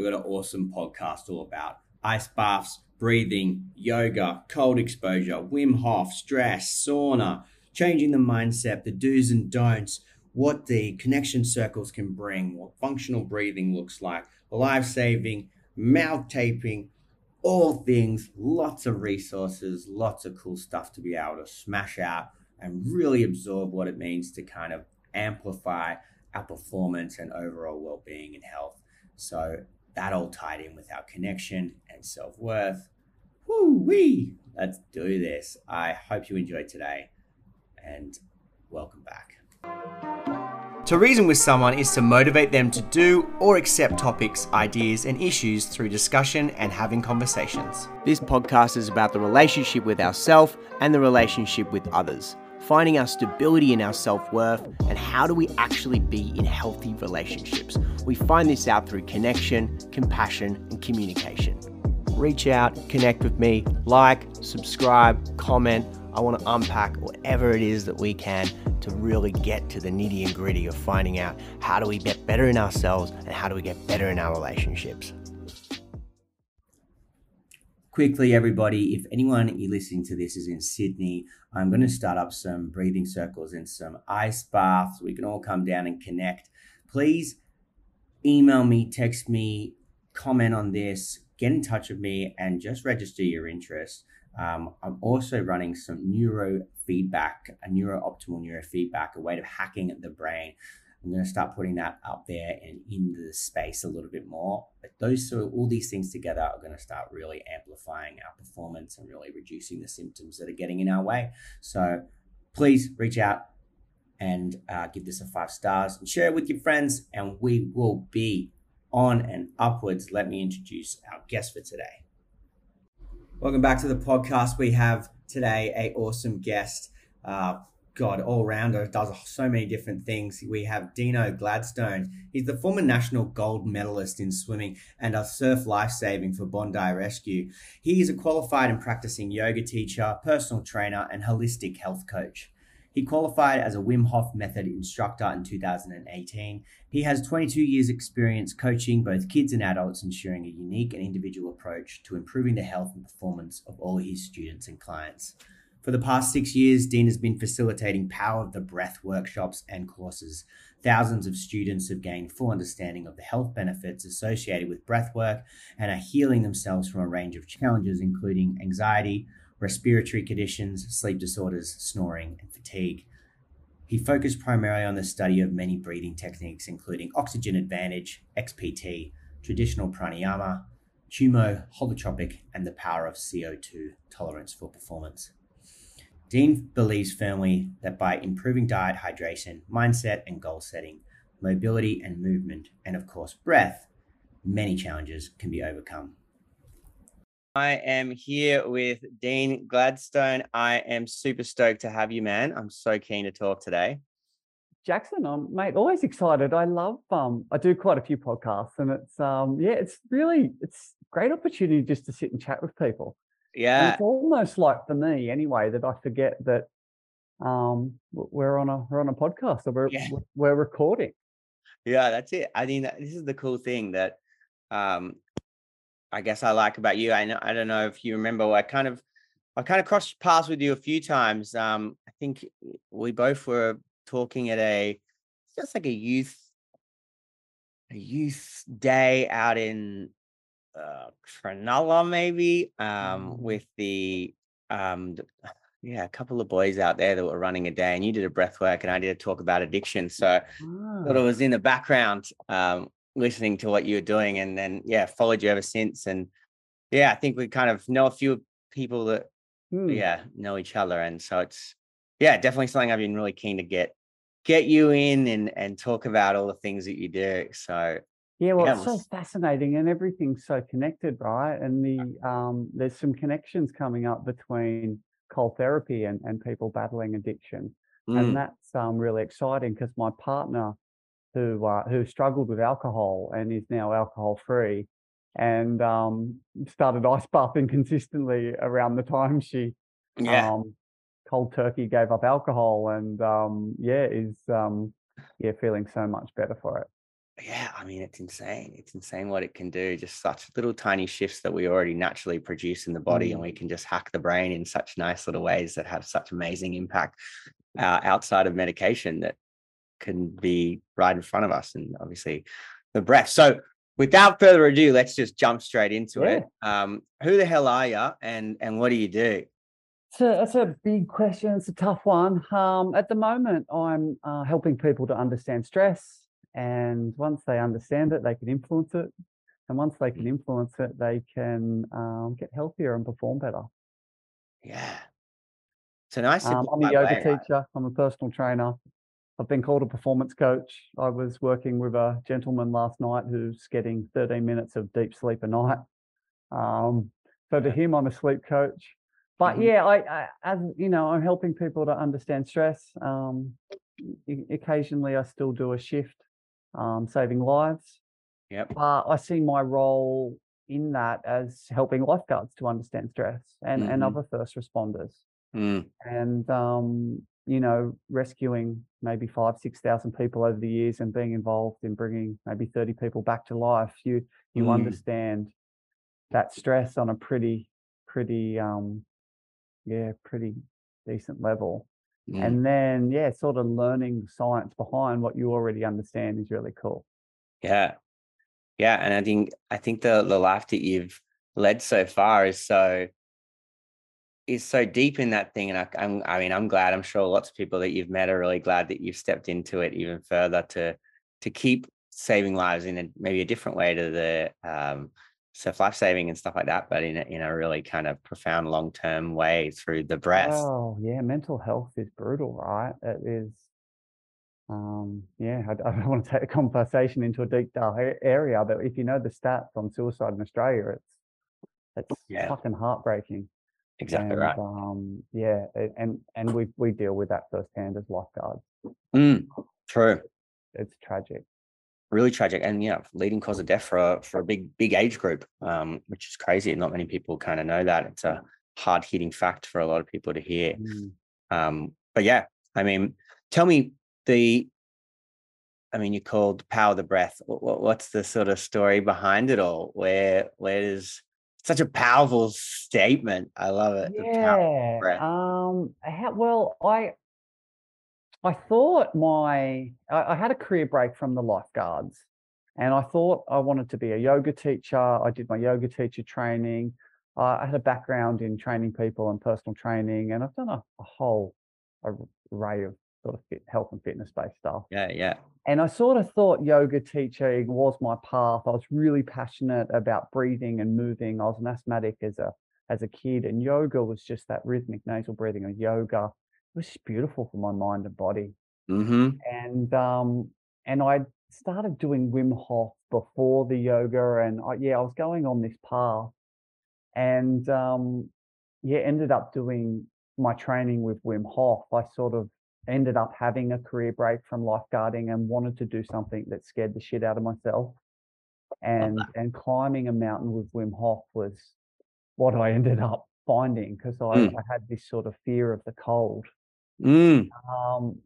We've got an awesome podcast all about ice baths, breathing, yoga, cold exposure, Wim Hof, stress, sauna, changing the mindset, the do's and don'ts, what the connection circles can bring, what functional breathing looks like, life saving, mouth taping, all things, lots of resources, lots of cool stuff to be able to smash out and really absorb what it means to kind of amplify our performance and overall well being and health. So that all tied in with our connection and self worth. Woo wee! Let's do this. I hope you enjoyed today and welcome back. To reason with someone is to motivate them to do or accept topics, ideas, and issues through discussion and having conversations. This podcast is about the relationship with ourselves and the relationship with others, finding our stability in our self worth, and how do we actually be in healthy relationships. We find this out through connection, compassion, and communication. Reach out, connect with me, like, subscribe, comment. I want to unpack whatever it is that we can to really get to the nitty and gritty of finding out how do we get better in ourselves and how do we get better in our relationships. Quickly, everybody, if anyone you listening to this is in Sydney, I'm going to start up some breathing circles and some ice baths. We can all come down and connect. Please email me, text me, comment on this, get in touch with me, and just register your interest. Um, I'm also running some neurofeedback, a neuro-optimal neurofeedback, a way of hacking the brain. I'm going to start putting that up there and into the space a little bit more. But those so all these things together are going to start really amplifying our performance and really reducing the symptoms that are getting in our way. So please reach out and uh, give this a five stars and share it with your friends. And we will be on and upwards. Let me introduce our guest for today. Welcome back to the podcast. We have today a awesome guest. Uh, God, all rounder, does so many different things. We have Dino Gladstone. He's the former national gold medalist in swimming and a surf lifesaving for Bondi Rescue. He is a qualified and practicing yoga teacher, personal trainer, and holistic health coach. He qualified as a Wim Hof method instructor in 2018. He has 22 years experience coaching both kids and adults, ensuring a unique and individual approach to improving the health and performance of all his students and clients. For the past six years, Dean has been facilitating Power of the Breath workshops and courses. Thousands of students have gained full understanding of the health benefits associated with breath work and are healing themselves from a range of challenges, including anxiety, respiratory conditions, sleep disorders, snoring, and fatigue. He focused primarily on the study of many breathing techniques, including oxygen advantage, XPT, traditional pranayama, Tummo, holotropic, and the power of CO2 tolerance for performance. Dean believes firmly that by improving diet, hydration, mindset, and goal setting, mobility and movement, and of course, breath, many challenges can be overcome. I am here with Dean Gladstone. I am super stoked to have you, man. I'm so keen to talk today. Jackson, I'm mate, always excited. I love um I do quite a few podcasts and it's um yeah, it's really it's great opportunity just to sit and chat with people. Yeah. And it's almost like for me anyway that I forget that um we're on a we're on a podcast or we're yeah. we're recording. Yeah, that's it. I mean this is the cool thing that um I guess I like about you. I know I don't know if you remember. I kind of I kind of crossed paths with you a few times. Um, I think we both were talking at a just like a youth a youth day out in uh Cronulla maybe um mm. with the um yeah a couple of boys out there that were running a day and you did a breath work and I did a talk about addiction so oh. thought it was in the background um listening to what you were doing and then yeah followed you ever since and yeah i think we kind of know a few people that hmm. yeah know each other and so it's yeah definitely something i've been really keen to get get you in and and talk about all the things that you do so yeah well it's so fascinating and everything's so connected right and the um there's some connections coming up between cold therapy and and people battling addiction mm. and that's um really exciting because my partner who uh, who struggled with alcohol and is now alcohol free, and um, started ice bathing consistently around the time she yeah. um, cold turkey gave up alcohol, and um, yeah, is um, yeah feeling so much better for it. Yeah, I mean, it's insane. It's insane what it can do. Just such little tiny shifts that we already naturally produce in the body, mm. and we can just hack the brain in such nice little ways that have such amazing impact uh, outside of medication that can be right in front of us. And obviously, the breath. So, without further ado, let's just jump straight into yeah. it. Um, who the hell are you, and and what do you do? So that's a big question. It's a tough one. Um, at the moment, I'm uh, helping people to understand stress and once they understand it, they can influence it. And once they can mm. influence it, they can um, get healthier and perform better. Yeah. So nice. Um, I'm a yoga way, teacher. Right? I'm a personal trainer. I've been called a performance coach. I was working with a gentleman last night who's getting 13 minutes of deep sleep a night. Um, so to him, I'm a sleep coach. But mm-hmm. yeah, I, I, as you know, I'm helping people to understand stress. Um, occasionally, I still do a shift um, saving lives. Yep. But I see my role in that as helping lifeguards to understand stress and, mm-hmm. and other first responders. Mm. And, um, you know, rescuing maybe five, 6,000 people over the years and being involved in bringing maybe 30 people back to life. You, you mm. understand that stress on a pretty, pretty, um, yeah, pretty decent level. Mm. And then, yeah, sort of learning science behind what you already understand is really cool. Yeah. Yeah. And I think, I think the, the life that you've led so far is so, is so deep in that thing. And I, I'm, I mean, I'm glad, I'm sure lots of people that you've met are really glad that you've stepped into it even further to, to keep saving lives in a, maybe a different way to the, um, surf life saving and stuff like that, but in a, in a really kind of profound long term way through the breath. Oh yeah, mental health is brutal, right? It is. Um, yeah, I, I, don't want to take the conversation into a deep dark area, but if you know the stats on suicide in Australia, it's it's yeah. fucking heartbreaking. Exactly and, right. Um, yeah, and and we we deal with that firsthand as lifeguards. Mm, true. It's tragic really tragic and yeah leading cause of death for a, for a big big age group um, which is crazy not many people kind of know that. It's a hard hitting fact for a lot of people to hear. Mm. um, but yeah i mean tell me the i mean you called power the breath. What's the sort of story behind it all? Where where does such a powerful statement. I love it yeah um how, well i I thought my I, I had a career break from the lifeguards, and I thought I wanted to be a yoga teacher. I did my yoga teacher training. Uh, I had a background in training people and personal training, and I've done a, a whole array of sort of fit, health and fitness based stuff. Yeah, yeah. And I sort of thought yoga teaching was my path. I was really passionate about breathing and moving. I was an asthmatic as a as a kid, and yoga was just that rhythmic nasal breathing of yoga was beautiful for my mind and body. Mm-hmm. And um, and I started doing Wim Hof before the yoga, and I, yeah, I was going on this path, and um, yeah, ended up doing my training with Wim Hof. I sort of ended up having a career break from lifeguarding and wanted to do something that scared the shit out of myself. And and climbing a mountain with Wim Hof was what I ended up finding because I, mm. I, had this sort of fear of the cold. Mm. Um,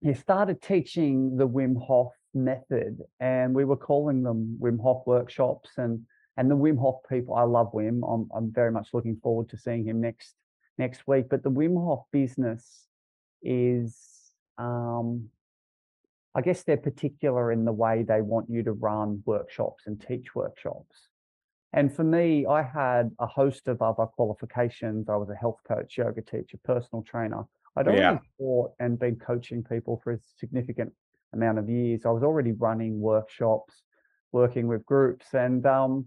he started teaching the Wim Hof method, and we were calling them Wim Hof workshops. And and the Wim Hof people, I love Wim. I'm I'm very much looking forward to seeing him next next week. But the Wim Hof business is, um, I guess they're particular in the way they want you to run workshops and teach workshops. And for me, I had a host of other qualifications. I was a health coach, yoga teacher, personal trainer. I'd already yeah. taught and been coaching people for a significant amount of years. I was already running workshops, working with groups, and um,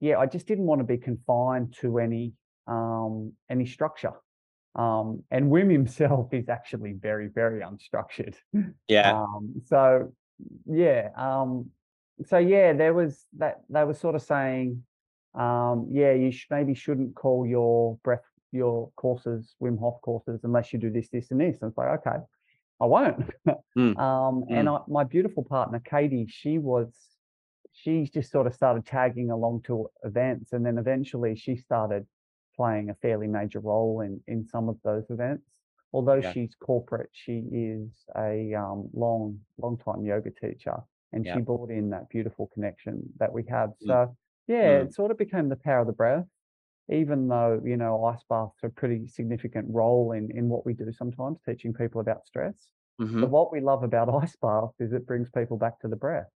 yeah, I just didn't want to be confined to any um, any structure. Um, and Wim himself is actually very, very unstructured. Yeah. Um, so yeah, um, so yeah, there was that. They were sort of saying, um, yeah, you sh- maybe shouldn't call your breath your courses, Wim Hof courses, unless you do this, this, and this. And it's like, okay, I won't. mm. Um, mm. And I, my beautiful partner, Katie, she was, she just sort of started tagging along to events. And then eventually she started playing a fairly major role in, in some of those events. Although yeah. she's corporate, she is a um, long, long time yoga teacher and Yeah. she brought in that beautiful connection that we have. Mm. So yeah, Mm. it sort of became the power of the breath, even though, you know, ice baths are a pretty significant role in in what we do sometimes, teaching people about stress. But Mhm. what we love about ice baths is it brings people back to the breath.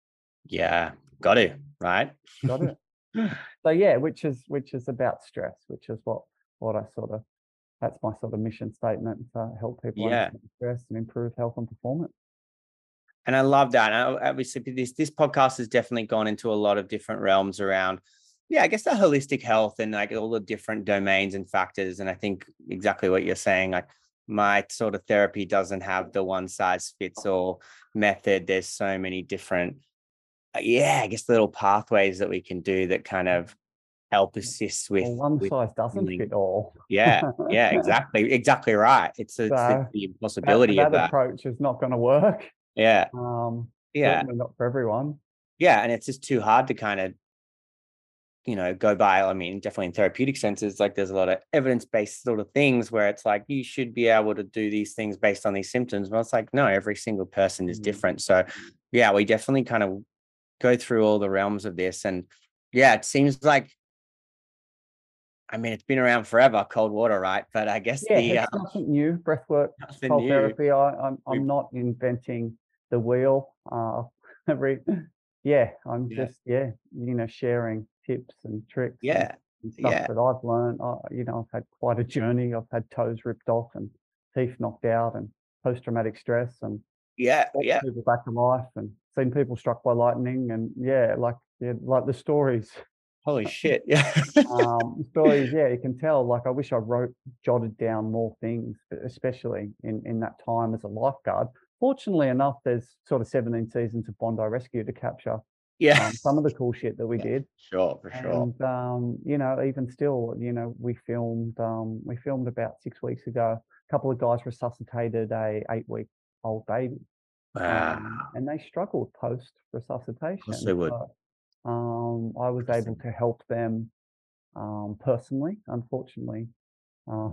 Yeah. Got it right? Got it? So yeah, which is which is about stress, which is what what I sort of that's my sort of mission statement to help people Yeah. understand stress and improve health and performance. And I love that. And I- obviously, this this podcast has definitely gone into a lot of different realms around, yeah, I guess the holistic health and like all the different domains and factors. And I think exactly what you're saying, like my sort of therapy doesn't have the one size fits all method. There's so many different, uh, yeah, I guess little pathways that we can do that kind of help assist with. well, one with size doesn't healing. fit all. yeah, yeah, exactly, exactly right. It's, it's, So, it's the impossibility that of that. approach is not going to work. Yeah, Um, yeah. not for everyone. yeah and it's just too hard to kind of you know go by i mean definitely in therapeutic senses like there's a lot of evidence-based sort of things where it's like you should be able to do these things based on these symptoms but it's like no every single person is Mm. different so yeah we definitely kind of go through all the realms of this and yeah it seems like i mean it's been around forever cold water right but i guess Yeah, the uh, nothing new. Breathwork, cold new. therapy. I, I'm I'm not inventing the wheel. Uh, every yeah, I'm Yeah. just yeah, you know, sharing tips and tricks. and- yeah and stuff yeah. that I've learned. I, you know, I've had quite a journey. I've had toes ripped off and teeth knocked out and post-traumatic stress and yeah yeah people back to life and seen people struck by lightning and yeah, like yeah, like the stories. holy shit yeah Um, stories, yeah, you can tell. Like I wish I wrote, jotted down more things, especially in in that time as a lifeguard. Fortunately enough, there's sort of 17 seasons of Bondi Rescue to capture yeah um, some of the cool shit that we Yeah. did. sure for sure And um, you know, even still, you know, we filmed um, we filmed about six weeks ago. A couple of guys resuscitated a eight week old baby, wow um, and they struggled post resuscitation. they would. um, I was able to help them um, personally. Unfortunately, uh,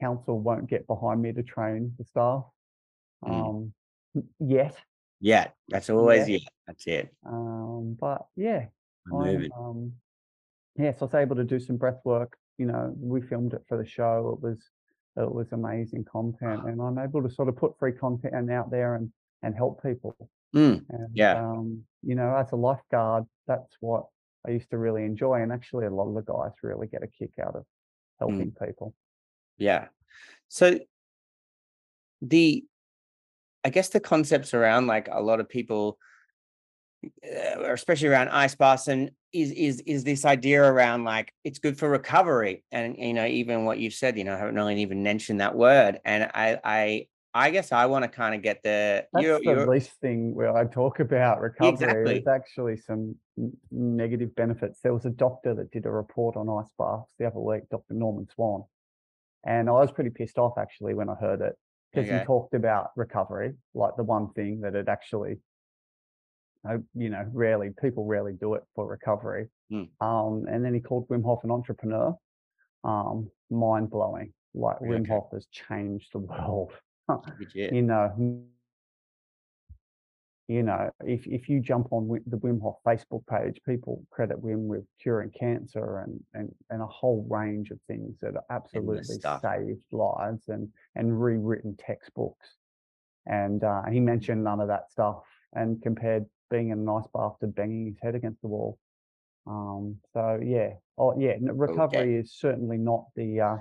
council won't get behind me to train the staff Mm. um, n- yet. Yeah, that's always Yeah. yeah. That's it. Um, but yeah, moving. um, yes, I was able to do some breath work. You know, we filmed it for the show. It was it was amazing content, and I'm able to sort of put free content out there and and help people. Mm, And Yeah. um, you know, as a lifeguard, that's what I used to really enjoy, and actually, a lot of the guys really get a kick out of helping people. yeah. So the, I guess the concepts around like a lot of people, uh, especially around ice baths, and is is is this idea around like it's good for recovery, and you know even what you've said, you know, I haven't really even mentioned that word, and I I I guess I want to kind of get the That's you're, the you're least thing where I talk about recovery. Exactly. There's actually some negative benefits. There was a doctor that did a report on ice baths the other week, Dr. Norman Swan. And I was pretty pissed off actually when I heard it because Okay. he talked about recovery, like the one thing that it actually, you know, rarely, people rarely do it for recovery. Mm. Um, and then he called Wim Hof an entrepreneur. Um, mind blowing. Like Wim Okay. Hof has changed the world. you know, you know, if if you jump on the Wim Hof Facebook page, people credit Wim with curing cancer and and and a whole range of things that are absolutely saved lives and and rewritten textbooks. And uh, he mentioned none of that stuff and compared being in an ice bath to banging his head against the wall. Um, so yeah, oh yeah, recovery is certainly not the uh,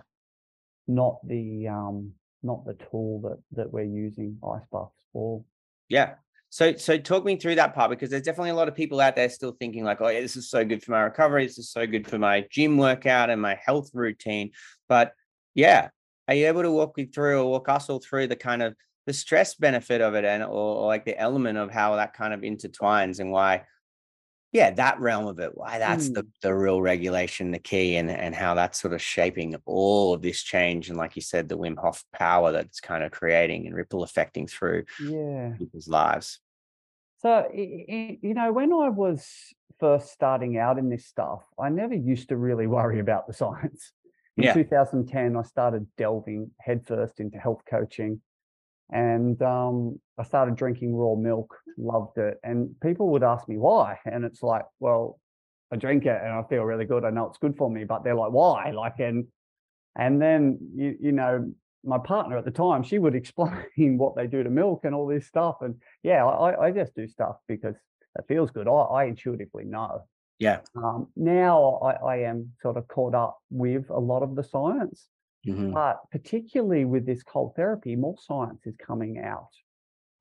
not the um, not the tool that that we're using ice baths for. Yeah. So so talk me through that part because there's definitely a lot of people out there still thinking like, oh yeah, this is so good for my recovery. This is so good for my gym workout and my health routine. But yeah, are you able to walk me through or walk us all through the kind of the stress benefit of it and or, or like the element of how that kind of intertwines and why, yeah, that realm of it, why that's the mm. the real regulation, the key, and and how that's sort of shaping all of this change. And like you said, the Wim Hof power that's kind of creating and ripple affecting through Yeah. people's lives. So you know, when I was first starting out in this stuff, I never used to really worry about the science. In Yeah. 2010, I started delving headfirst into health coaching. And um, I started drinking raw milk, loved it. And people would ask me why. And it's like, well, I drink it and I feel really good. I know it's good for me, but they're like, why? Like, and and then you you know, my partner at the time, she would explain what they do to milk and all this stuff. And yeah, I, I just do stuff because it feels good. I, I intuitively know. Yeah. Um, now I, I am sort of caught up with a lot of the science, hmm but particularly with this cold therapy, more science is coming out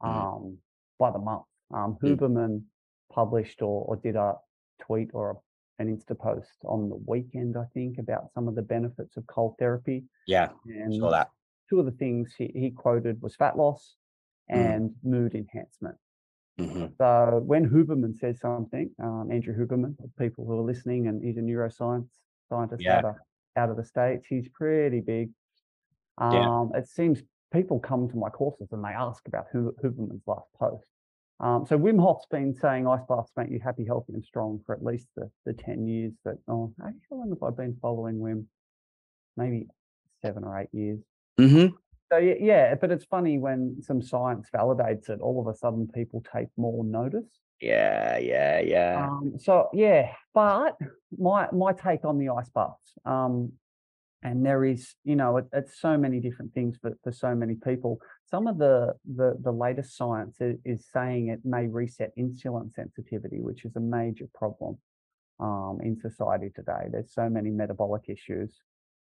Mm. um, by the month. Um, Mm. Huberman published or, or did a tweet or a, an Insta post on the weekend, I think, about some of the benefits of cold therapy. Yeah. And Saw that. two of the things he, he quoted was fat loss Mm. and mood enhancement. hmm So when Huberman says something, um, Andrew Huberman, people who are listening, and he's a neuroscience scientist Yeah. out of out of the states, he's pretty big. Yeah. Um, it seems people come to my courses and they ask about Huberman's last post. Um, so Wim Hof's been saying ice baths make you happy, healthy, and strong for at least the, the ten years that. Oh, actually, how long have I been following Wim? Maybe seven or eight years. hmm So yeah, yeah, but it's funny when some science validates it, all of a sudden people take more notice. Yeah. Yeah. Yeah. Um, so yeah, but my my take on the ice baths, um, and there is, you know, it, it's so many different things for, for so many people. Some of the the the latest science is, saying it may reset insulin sensitivity, which is a major problem um, in society today. There's so many metabolic issues,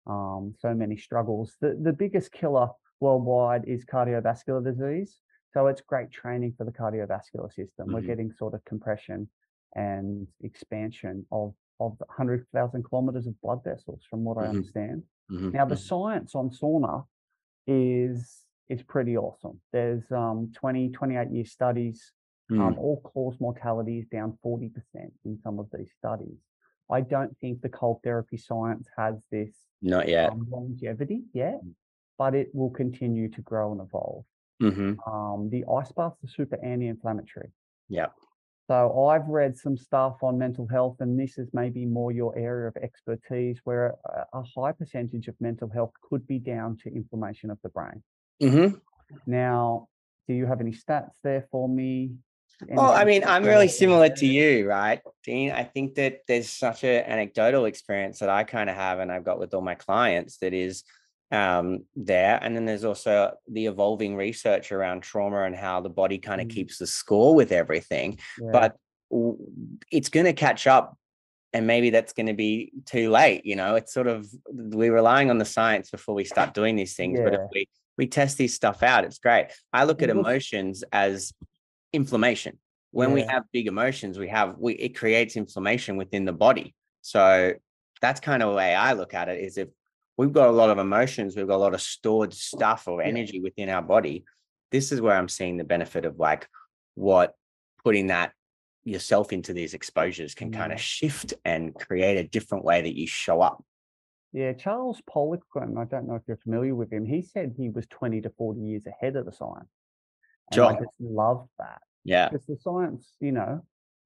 um, so many struggles. The the biggest killer worldwide is cardiovascular disease. So it's great training for the cardiovascular system. We're Mhm. getting sort of compression and expansion of of 100,000 kilometers of blood vessels, from what I Mhm. understand. hmm Now, the science on sauna is is pretty awesome. There's um, 20, 28 year studies Mm. um, all cause mortality is down 40% in some of these studies. I don't think the cold therapy science has this Not yet. um, longevity yet, but it will continue to grow and evolve. Hmm Um, the ice baths are super anti inflammatory. Yeah. So I've read some stuff on mental health, and this is maybe more your area of expertise, where a, a high percentage of mental health could be down to inflammation of the brain. hmm Now, do you have any stats there for me? Well, I mean, I'm really similar to you, right, Dean? I think that there's such an anecdotal experience that I kind of have, and I've got with all my clients that is um, there. And then there's also the evolving research around trauma and how the body kind of Mm. keeps the score with everything. Yeah. But w- it's going to catch up. And maybe that's going to be too late. You know, it's sort of we're relying on the science before we start doing these things. But if we we test this stuff out, it's great. I look at emotions as inflammation when we have big emotions we have we it creates inflammation within the body so that's kind of the way i look at it is if we've got a lot of emotions we've got a lot of stored stuff or energy within our body this is where i'm seeing the benefit of like what putting that yourself into these exposures can kind of Mm. shift and create a different way that you show up Yeah, Charles Poliquin, I don't know if you're familiar with him. He said he was 20 to 40 years ahead of the science. And I just loved that yeah because the science, you know,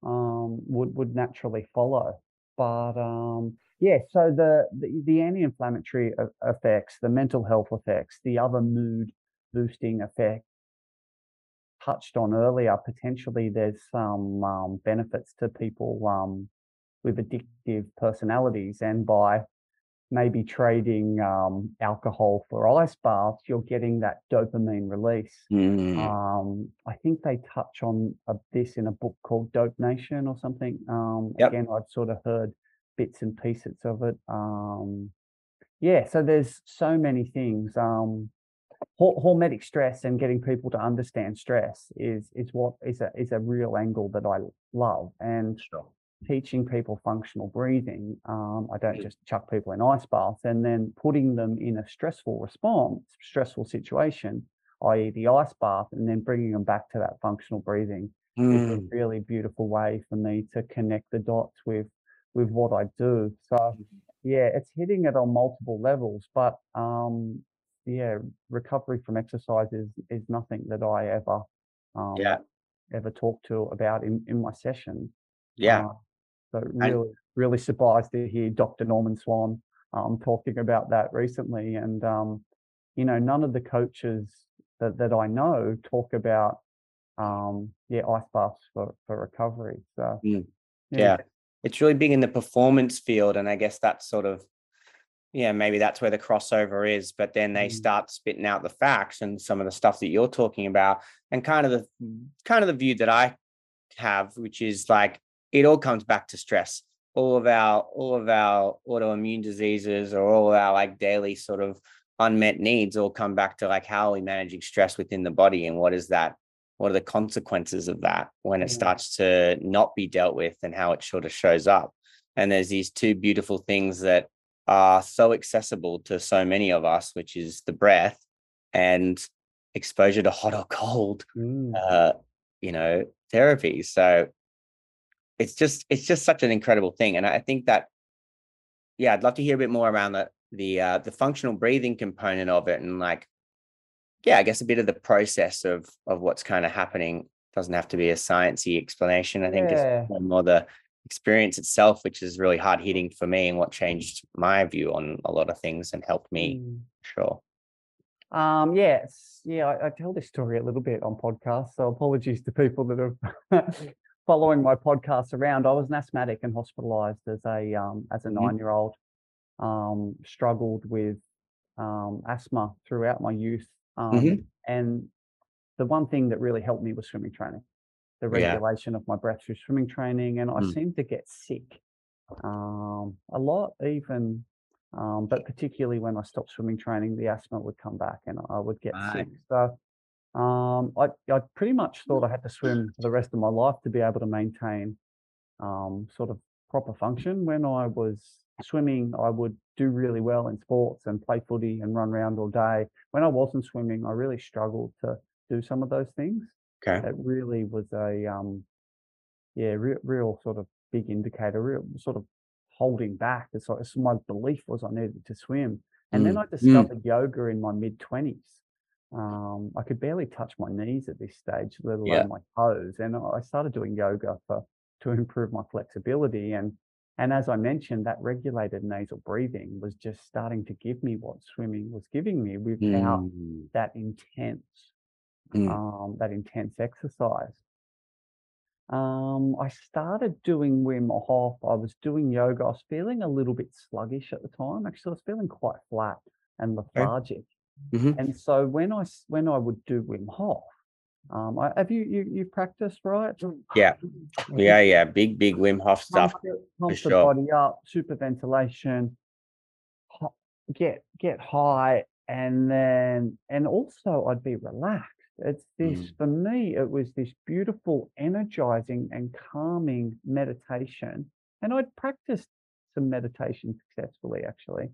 um, would would naturally follow. But um, yeah, so the the, the anti-inflammatory effects, the mental health effects, the other mood boosting effect touched on earlier. Potentially, there's some um, benefits to people um, with addictive personalities, and by maybe trading um, alcohol for ice baths, you're getting that dopamine release. Mm, Um, I think they touch on uh, this in a book called Dope Nation or something. Um, Yep. Again, I've sort of heard bits and pieces of it. Um, yeah, so there's so many things. Um, hormetic stress and getting people to understand stress is is what is a is a real angle that I love. And sure teaching people functional breathing. Um, I don't Mm. just chuck people in ice baths and then putting them in a stressful response, stressful situation, i.e., the ice bath, and then bringing them back to that functional breathing is a Mm, really beautiful way for me to connect the dots with with what I do. So yeah, it's hitting it on multiple levels, but um, yeah, recovery from exercise is is nothing that I ever um, yeah ever talk to about in in my session. yeah Uh, so really, really surprised to hear Dr. Norman Swan um, talking about that recently. And um, you know, none of the coaches that, that I know talk about um, yeah ice baths for for recovery. So mm. yeah. yeah, it's really big in the performance field, and I guess that's sort of yeah maybe that's where the crossover is. But then they mm. start spitting out the facts and some of the stuff that you're talking about, and kind of the kind of the view that I have, which is like it all comes back to stress. All of our all of our autoimmune diseases or all of our like daily sort of unmet needs all come back to like how are we managing stress within the body and what is that what are the consequences of that when it starts to not be dealt with and how it sort of shows up? And there's these two beautiful things that are so accessible to so many of us which is the breath and exposure to hot or cold mm. uh, you know therapy. So it's just it's just such an incredible thing and i think that yeah i'd love to hear a bit more around the the uh, the functional breathing component of it and like yeah i guess a bit of the process of of what's kind of happening doesn't have to be a sciencey explanation i think yeah. it's more the experience itself which is really hard hitting for me and what changed my view on a lot of things and helped me mm. sure um yes yeah I, I, tell this story a little bit on podcasts so apologies to people that are following my podcast around i was an asthmatic and hospitalized as a um as a mm-hmm. nine year old um, struggled with um, asthma throughout my youth. Um, mm-hmm. And the one thing that really helped me was swimming training, the regulation yeah. of my breath through swimming training. And I mm. seemed to get sick um, a lot, even, um, but particularly when I stopped swimming training, the asthma would come back and I would get right. sick. So um, I, I pretty much thought I had to swim for the rest of my life to be able to maintain um, sort of proper function. When I was swimming, I would do really well in sports and play footy and run around all day. When I wasn't swimming, I really struggled to do some of those things. Okay. It really was a, um, yeah, real, real sort of big indicator, real sort of holding back. It's like it's my belief was I needed to swim. And mm. then I mm. discovered mm. yoga in my mid 20s. Um, I could barely touch my knees at this stage, let alone yeah. my toes. And I started doing yoga for to improve my flexibility. And and as I mentioned, that regulated nasal breathing was just starting to give me what swimming was giving me without mm. that intense, mm. um, that intense exercise. Um, I started doing Wim Hof. I was doing yoga. I was feeling a little bit sluggish at the time. Actually, I was feeling quite flat and lethargic. Mm-hmm. And so when I when I would do Wim Hof, um, I, have you you you practiced right? Yeah, yeah, yeah. Big big Wim Hof stuff. Pump, pump the sure. body up, super ventilation, get get high, and then and also I'd be relaxed. It's this mm. for me. It was this beautiful, energizing, and calming meditation. And I'd practiced some meditation successfully, actually.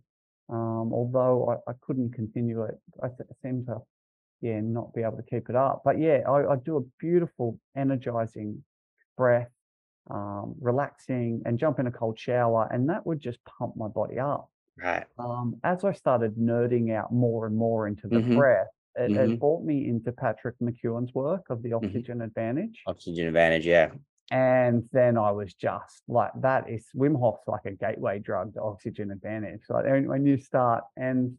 Um, although I, I couldn't continue it, I seemed to yeah, not be able to keep it up. But yeah, I, I do a beautiful, energizing breath, um, relaxing, and jump in a cold shower, and that would just pump my body up. Right. Um, as I started nerding out more and more into the mm-hmm. breath, it, mm-hmm. it, brought me into Patrick McKeown's work of the mm-hmm. oxygen mm-hmm. advantage. Oxygen advantage, yeah. And then I was just like, that is Wim Hof's like a gateway drug to oxygen advantage. Like when you start, and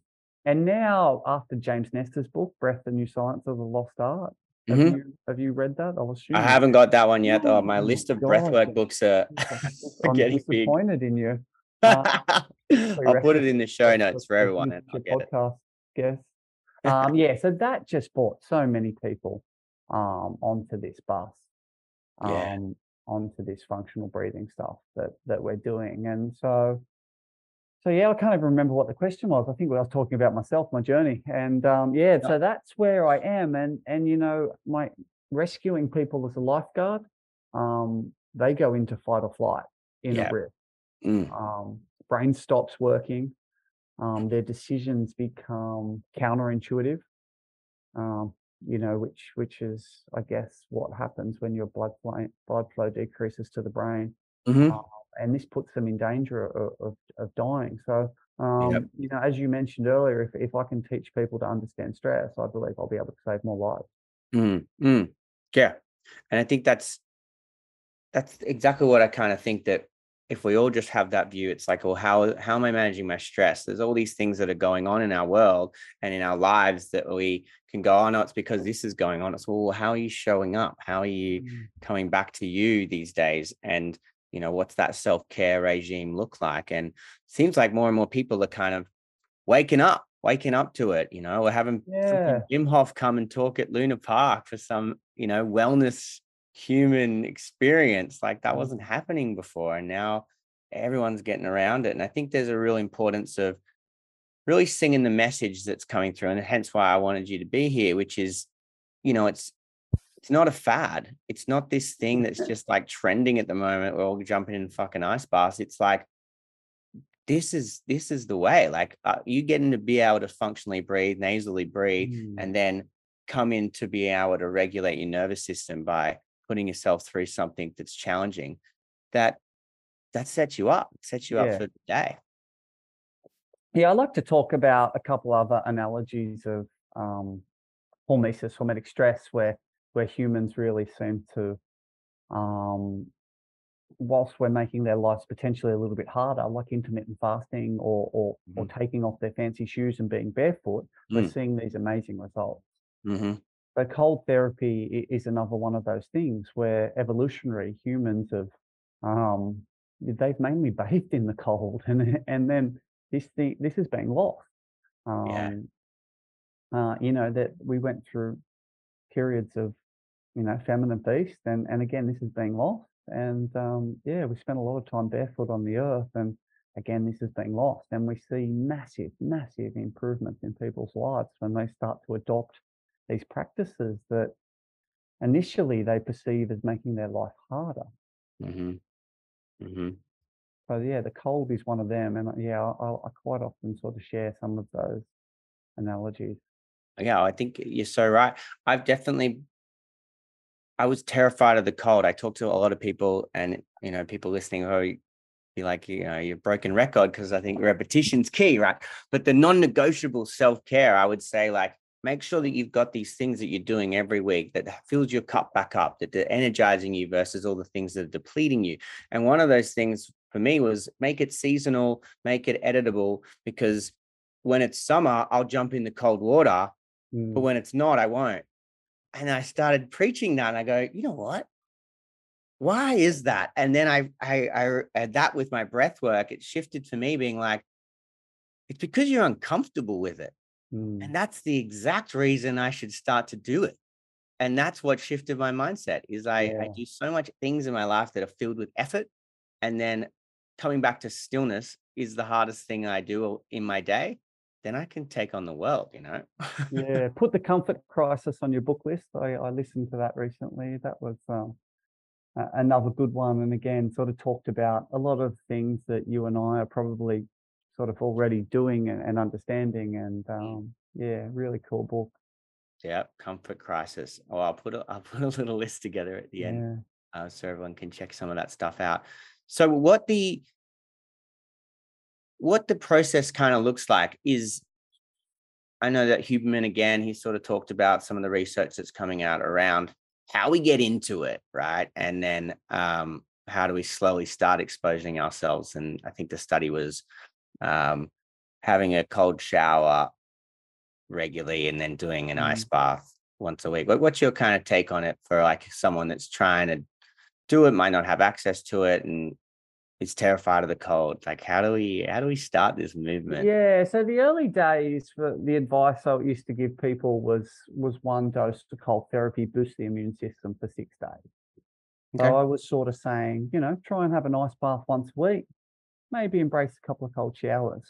and now, after James Nestor's book, Breath: The New Science of the Lost Art, have, mm-hmm. you, have you read that? I'll assume. I haven't got that one yet. Oh, my list of breathwork books are I'm getting disappointed big. in you. Uh, I'll put it in the show notes for everyone. And I'll get podcast guest. Um, yeah, so that just brought so many people um, onto this bus, um, yeah. onto this functional breathing stuff that that we're doing, and so so yeah, I can't even remember what the question was. I think I was talking about myself, my journey, and um, yeah, so that's where I am. And and you know, my rescuing people as a lifeguard, um, they go into fight or flight in yeah. a rip. Mm. Um, brain stops working. Um, their decisions become counterintuitive. Um, you know, which which is, I guess, what happens when your blood flow blood flow decreases to the brain. Mm-hmm. And this puts them in danger of, of, of dying. So, um, yep. you know, as you mentioned earlier, if, if I can teach people to understand stress, I believe I'll be able to save more lives. Mm, mm, yeah, and I think that's that's exactly what I kind of think that if we all just have that view, it's like, well, how how am I managing my stress? There's all these things that are going on in our world and in our lives that we can go, oh no, it's because this is going on. It's well, how are you showing up? How are you mm. coming back to you these days? And you know, what's that self-care regime look like? And seems like more and more people are kind of waking up, waking up to it. You know, we're having yeah. Wim Hof come and talk at Luna Park for some, you know, wellness human experience like that mm. wasn't happening before and now everyone's getting around it and i think there's a real importance of really singing the message that's coming through and hence why i wanted you to be here which is you know it's it's not a fad it's not this thing that's just like trending at the moment we're all jumping in fucking ice baths it's like this is this is the way like uh, you getting to be able to functionally breathe nasally breathe mm. and then come in to be able to regulate your nervous system by putting yourself through something that's challenging, that that sets you up, sets you yeah. up for the day. Yeah, I like to talk about a couple other analogies of um, hormesis, hormetic stress, where where humans really seem to, um, whilst we're making their lives potentially a little bit harder, like intermittent fasting or or, mm-hmm. or taking off their fancy shoes and being barefoot, mm. we're seeing these amazing results. Mm-hmm. So cold therapy is another one of those things where evolutionary humans have um, they've mainly bathed in the cold, and and then this thing this is being lost. Um, yeah. Uh, you know that we went through periods of you know famine and feast, and and again this is being lost. And um, yeah, we spent a lot of time barefoot on the earth, and again this is being lost. And we see massive, massive improvements in people's lives when they start to adopt these practices that initially they perceive as making their life harder. Mm-hmm. Mm-hmm. So yeah, the cold is one of them, and uh, yeah, I, I quite often sort of share some of those analogies. Yeah, I think you're so right. I've definitely, I was terrified of the cold. I talked to a lot of people, and you know, people listening who be like, you know, you're broken record because I think repetition's key, right? But the non-negotiable self-care, I would say, like make sure that you've got these things that you're doing every week that fills your cup back up, that are energizing you versus all the things that are depleting you. And one of those things for me was make it seasonal, make it editable, because when it's summer, I'll jump in the cold water, mm. but when it's not, I won't. And I started preaching that, and I go, you know what? Why is that? And then I, I, I had that with my breath work. It shifted for me, being like, it's because you're uncomfortable with it. Mm. And that's the exact reason I should start to do it. And that's what shifted my mindset is I, yeah. I do so much things in my life that are filled with effort. And then coming back to stillness is the hardest thing I do in my day. Then I can take on the world, you know? yeah. Put the comfort crisis on your book list. I, I listened to that recently. That was um, another good one. And again, sort of talked about a lot of things that you and I are probably sort of already doing and, and understanding. And mm. um, yeah, really cool book. Yeah, Comfort Crisis. Oh, I'll put a, I'll put a little list together at the end yeah. uh, so everyone can check some of that stuff out. So what the what the process kind of looks like is I know that Huberman again, he sort of talked about some of the research that's coming out around how we get into it, right? And then um, how do we slowly start exposing ourselves? And I think the study was um, having a cold shower regularly and then doing an mm. ice bath once a week. What's your kind of take on it for like someone that's trying to do it, might not have access to it, and is terrified of the cold? Like, how do we how do we start this movement? Yeah, so the early days, for the advice I used to give people was was one dose of cold therapy boost the immune system for six days. Okay. So I was sort of saying, you know, try and have an ice bath once a week maybe embrace a couple of cold showers.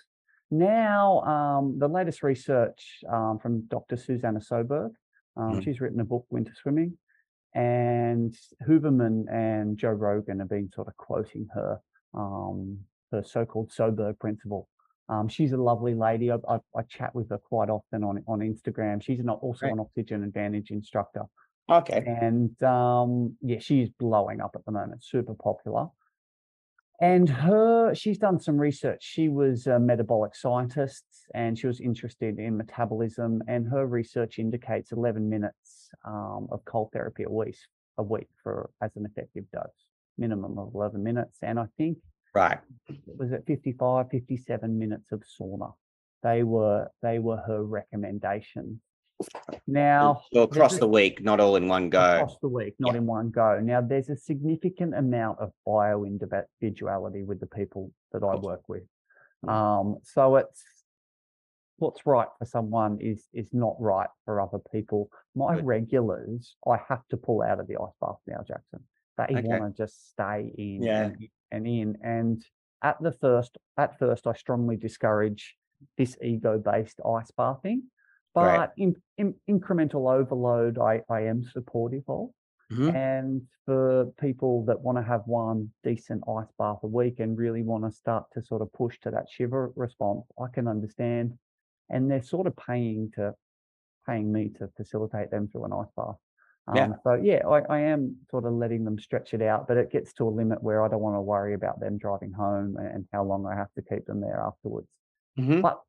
Now, um, the latest research um, from Dr. Susanna Soberg, um, mm. she's written a book, Winter Swimming, and Huberman and Joe Rogan have been sort of quoting her, um, her so-called Soberg principle. Um, she's a lovely lady. I, I, I, chat with her quite often on on Instagram. She's not also right. an Oxygen Advantage instructor. Okay. And um, yeah, she's blowing up at the moment, super popular. And her, she's done some research. She was a metabolic scientist and she was interested in metabolism. And her research indicates 11 minutes um, of cold therapy a week, a week for as an effective dose, minimum of 11 minutes. And I think Right. Was it 55, 57 minutes of sauna? They were they were her recommendations. Now So across the week, not all in one go. across the week, not in one go. Now there's a significant amount of bio individuality with the people that I work with. Um, so it's what's right for someone is is not right for other people. My Good. regulars, I have to pull out of the ice bath now, Jackson. They Okay. want to just stay in Yeah. and, in and in. And at the first, at first, I strongly discourage this ego-based ice bathing. Right. But in, in incremental overload, I, I am supportive of. Mhm. And for people that want to have one decent ice bath a week and really want to start to sort of push to that shiver response, I can understand. And they're sort of paying to paying me to facilitate them through an ice bath. Yeah. Um, so yeah, I, I am sort of letting them stretch it out, but it gets to a limit where I don't want to worry about them driving home and how long I have to keep them there afterwards. Mhm. But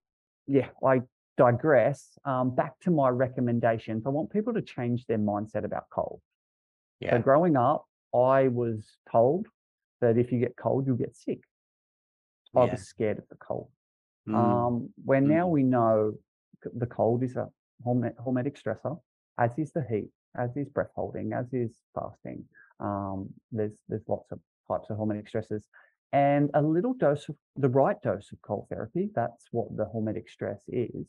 yeah, I digress. Um, back to my recommendations. I want people to change their mindset about cold. So Yeah. growing up, I was told that if you get cold, you'll get sick. I Yeah. was scared of the cold. Mm. Um, where now Mm. we know the cold is a horme- hormetic stressor, as is the heat, as is breath holding, as is fasting. Um, there's there's lots of types of hormetic stressors, and a little dose of the right dose of cold therapy. That's what the hormetic stress is.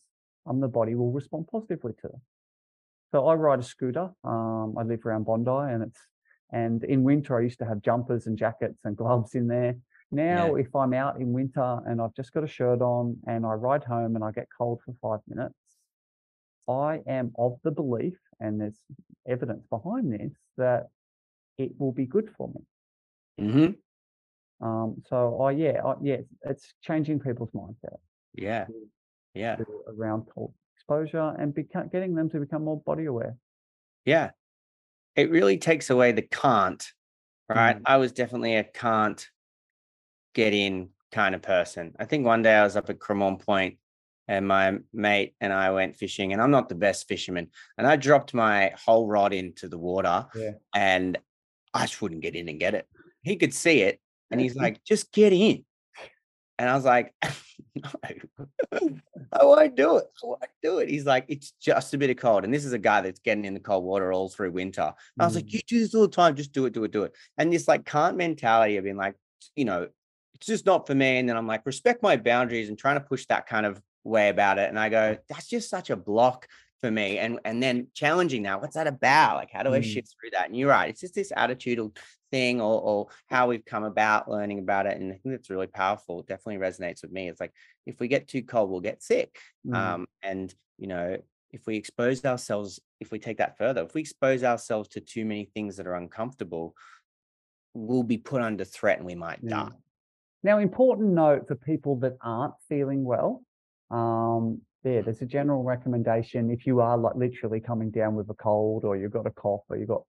Um, the body will respond positively to. So I ride a scooter. Um, I live around Bondi, and it's and in winter I used to have jumpers and jackets and gloves in there. Now, if I'm out in winter and I've just got a shirt on and I ride home and I get cold for five minutes, I am of the belief, and there's evidence behind this, that it will be good for me. Mhm. Um, so I yeah, I, yeah, it's- changing people's mindset Yeah. Yeah. to- around exposure and beca- getting them to become more body aware. Yeah. It really takes away the can't, right? Mm. I was definitely a can't get in kind of person. I think one day I was up at Cremorne Point and my mate and I went fishing, and I'm not the best fisherman. And I dropped my whole rod into the water Yeah. and I just wouldn't get in and get it. He could see it and he's Mhm. like, just get in. And I was like, no, I won't do it. I won't do it. He's like, it's just a bit of cold. And this is a guy that's getting in the cold water all through winter. I was like, Mm. you do this all the time. Just do it, do it, do it. And this like can't mentality of being like, you know, it's just not for me. And then I'm like, respect my boundaries and trying to push that kind of way about it. And I go, that's just such a block for me. And and then challenging that, what's that about? Like, how do I Mm. shift through that? And you're right. It's just this attitudinal thing or, or how we've come about learning about it. And I think it's really powerful. It definitely resonates with me. It's like if we get too cold, we'll get sick. Mm. Um, and you know, if we expose ourselves, if we take that further, if we expose ourselves to too many things that are uncomfortable, we'll be put under threat and we might Yeah. die. Now, important note for people that aren't feeling well. Um, yeah, there's a general recommendation if you are like literally coming down with a cold or you've got a cough or you've got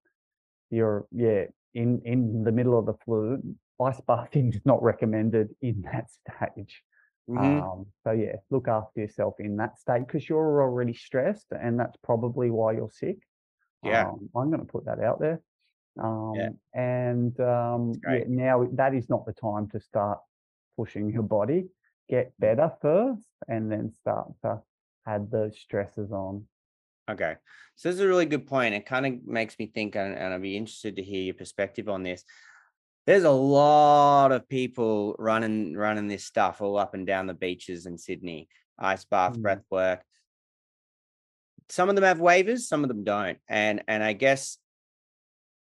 you're yeah in in the middle of the flu, ice bathing is not recommended in that stage. Mhm. Um, so yeah, look after yourself in that state because you're already stressed and that's probably why you're sick. Yeah. Um, I'm going to put that out there. Um, Yeah. and um, yeah, now that is not the time to start pushing your body. Get better first, and then start to add those stresses on. Okay. So this is a really good point. It kind of makes me think, and, and I'd be interested to hear your perspective on this. There's a lot of people running running this stuff all up and down the beaches in Sydney, ice bath, Mm. breath work. Some of them have waivers, some of them don't. And and I guess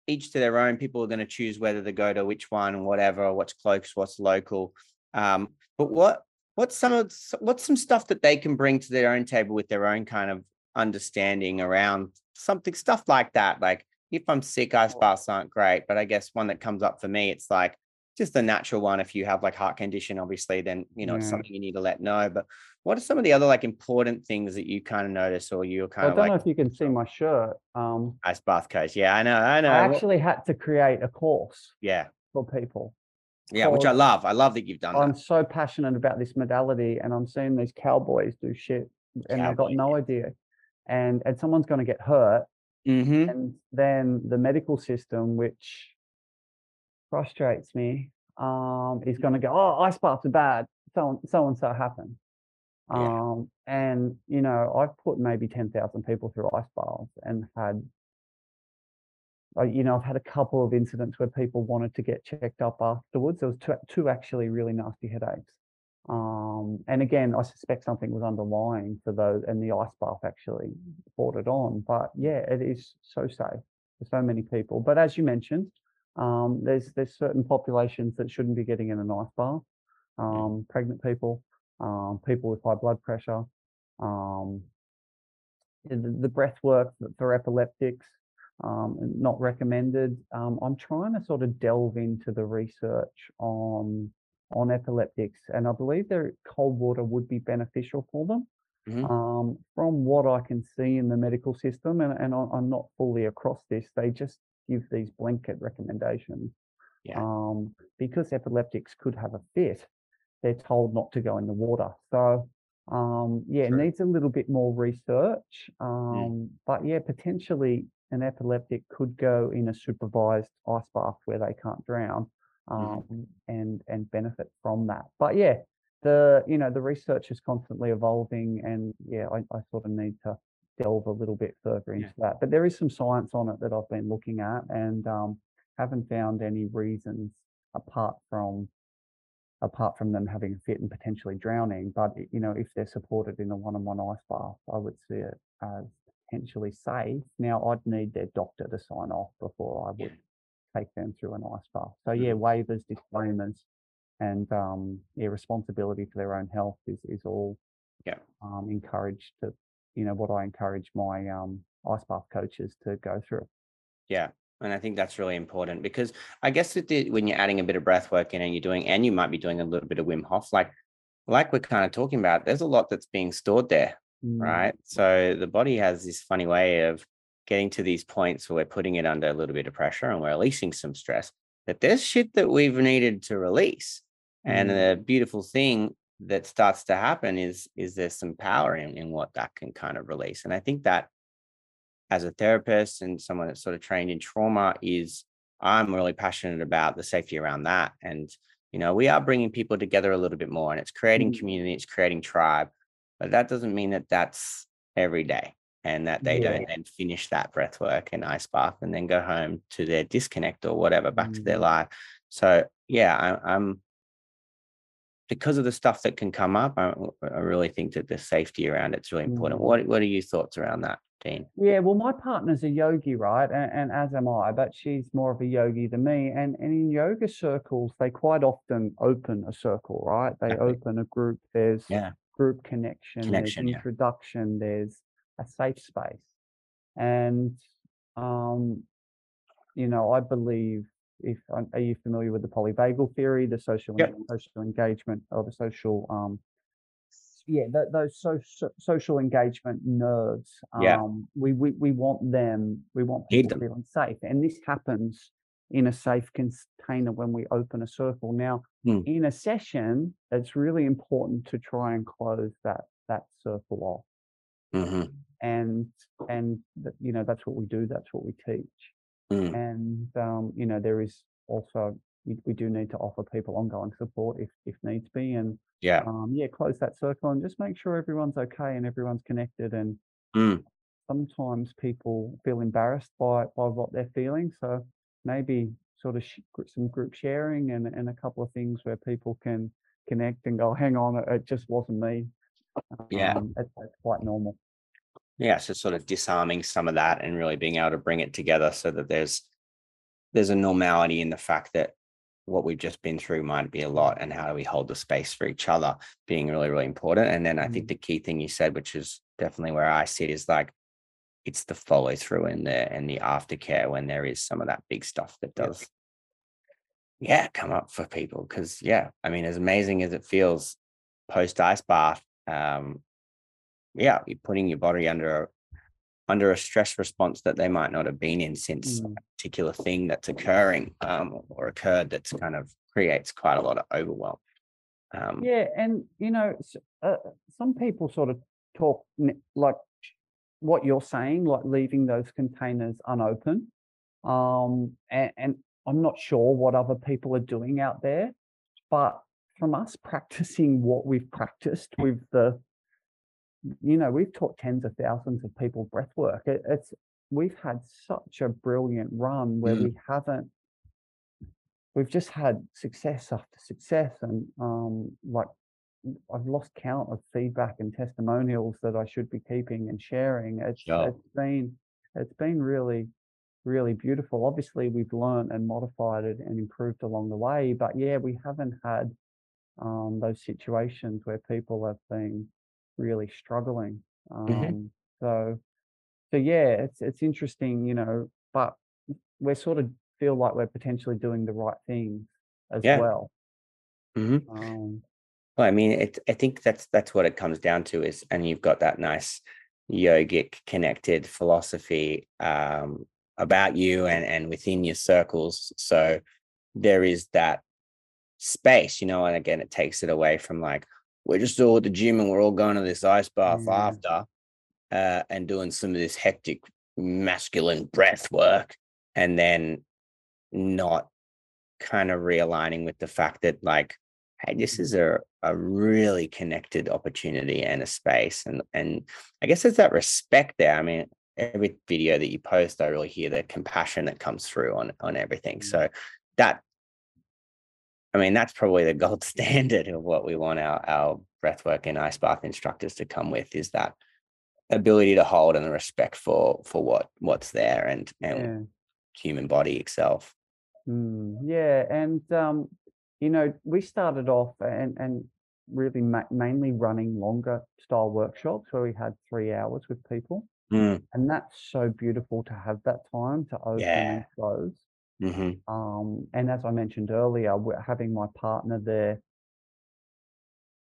each to their own. People are going to choose whether to go to which one whatever, what's close, what's local. Um, but what what's some of what's some stuff that they can bring to their own table with their own kind of understanding around something stuff like that like if i'm sick ice baths aren't great but i guess one that comes up for me it's like just the natural one if you have like heart condition obviously then you know it's something you need to let know but what are some of the other like important things that you kind of notice or you're I kind don't of know like if you can see my shirt. Um, ice bath coach yeah i know i know I actually had to create a course yeah for people. Yeah which i love i love that you've done I'm that so passionate about this modality, and I'm seeing these cowboys do shit, and I've got no idea. And and someone's going to get hurt, mm-hmm. and then the medical system, which frustrates me, um, is going to go, oh, ice baths are bad. So and so and so happened. Yeah. Um, and you know, I've put maybe ten thousand people through ice baths and had, you know, I've had a couple of incidents where people wanted to get checked up afterwards. There was two, two actually really nasty headaches. Um, and again, I suspect something was underlying for those, and the ice bath actually brought it on. But yeah, it is so safe for so many people. But as you mentioned, um, there's there's certain populations that shouldn't be getting in an ice bath. Um, pregnant people, um, people with high blood pressure, um, the, the breath work for epileptics, um, not recommended. Um, I'm trying to sort of delve into the research on on epileptics, and I believe their cold water would be beneficial for them. Mhm. Um, from what I can see in the medical system, and, and I'm not fully across this, they just give these blanket recommendations. Yeah. Um, because epileptics could have a fit, they're told not to go in the water. So, um, yeah, it True. needs a little bit more research. Um, but yeah, potentially an epileptic could go in a supervised ice bath where they can't drown um, and and benefit from that. But yeah, the you know the research is constantly evolving, and yeah, I, I sort of need to delve a little bit further into that. But there is some science on it that I've been looking at, and um, haven't found any reasons apart from apart from them having a fit and potentially drowning. But you know, if they're supported in a one-on-one ice bath, I would see it as potentially safe. Now, I'd need their doctor to sign off before I would take them through an ice bath. So yeah, waivers, disclaimers, and um, yeah, responsibility for their own health is is all Yeah. um, encouraged to, you know, what I encourage my um, ice bath coaches to go through. Yeah. And I think that's really important because I guess the, when you're adding a bit of breath work in and you're doing, and you might be doing a little bit of Wim Hof, like, like we're kind of talking about, there's a lot that's being stored there, Mm, right? So the body has this funny way of getting to these points where we're putting it under a little bit of pressure and we're releasing some stress. That there's shit that we've needed to release. And Mm. the beautiful thing that starts to happen is is there's some power in, in what that can kind of release. And I think that as a therapist and someone that's sort of trained in trauma is I'm really passionate about the safety around that. And, you know, we are bringing people together a little bit more and it's creating Mm. community, it's creating tribe, but that doesn't mean that that's every day and that they Yeah. don't then finish that breath work and ice bath and then go home to their disconnect or whatever, back to their Mm. life. So, yeah, I, I'm because of the stuff that can come up. I, I really think that the safety around it's really important. Mm. What What are your thoughts around that, Dean? Yeah, well, my partner's a yogi, right? And, and as am I, but she's more of a yogi than me. And and in yoga circles, they quite often open a circle, right? They Exactly. open a group. There's Yeah. Group connection. Connection, there's yeah. introduction. There's a safe space, and um, you know, I believe. If are you familiar with the polyvagal theory, the social Yep. social engagement or the social um, yeah, th- those so, so, social engagement nerves. Yeah. Um, we, we we want them. We want people them. feeling safe, and this happens in a safe container when we open a circle. Now, Hmm. in a session, it's really important to try and close that that circle off, hmm and and you know that's what we do. That's what we teach, Mm. and um, you know there is also we, we do need to offer people ongoing support if if needs be, and Yeah. um, yeah, close that circle and just make sure everyone's okay and everyone's connected. And Mm. sometimes people feel embarrassed by by what they're feeling, so maybe sort of sh- some group sharing and and a couple of things where people can connect and go, hang on, it, it just wasn't me. Yeah. Um, it, it's quite normal. Yeah. So sort of disarming some of that and really being able to bring it together so that there's there's a normality in the fact that what we've just been through might be a lot and how do we hold the space for each other being really, really important. And then I think Mm. the key thing you said, which is definitely where I sit, is like it's the follow through and the and the aftercare when there is some of that big stuff that does yeah come up for people because yeah i mean as amazing as it feels post ice bath um yeah you're putting your body under a under a stress response that they might not have been in since Mm. a particular thing that's occurring um or occurred that's kind of creates quite a lot of overwhelm um Yeah, and you know, uh, some people sort of talk like what you're saying, like leaving those containers unopened. Um, and, and I'm not sure what other people are doing out there, but from us practicing what we've practiced with the, you know, we've taught tens of thousands of people breath work. It, it's we've had such a brilliant run where Mm. we haven't. We've just had success after success, and um, like I've lost count of feedback and testimonials that I should be keeping and sharing. It's Sure. it's been it's been really really beautiful. Obviously, we've learned and modified it and improved along the way, but yeah, we haven't had um, those situations where people have been really struggling. Mhm. Um, so so yeah, it's it's interesting, you know, but we're sort of feel like we're potentially doing the right things as Yeah. well. hmm Um, Well, I mean, it, I think that's that's what it comes down to is, and you've got that nice yogic connected philosophy um, about you and and within your circles. So there is that space, you know, and again, it takes it away from like we're just all at the gym and we're all going to this ice bath Yeah. after, uh, and doing some of this hectic masculine breath work, and then not kind of realigning with the fact that like hey this is a, a really connected opportunity and a space and and i guess there's that respect there i mean every video that you post i really hear the compassion that comes through on on everything Mm. so that i mean that's probably the gold standard of what we want our our breathwork and ice bath instructors to come with is that ability to hold and the respect for for what what's there and and yeah. human body itself Mm, yeah, and um, you know, we started off and and really ma mainly running longer style workshops where we had three hours with people, Mm, and that's so beautiful to have that time to open Yeah. and close. mhm. Um, and as I mentioned earlier, we're having my partner there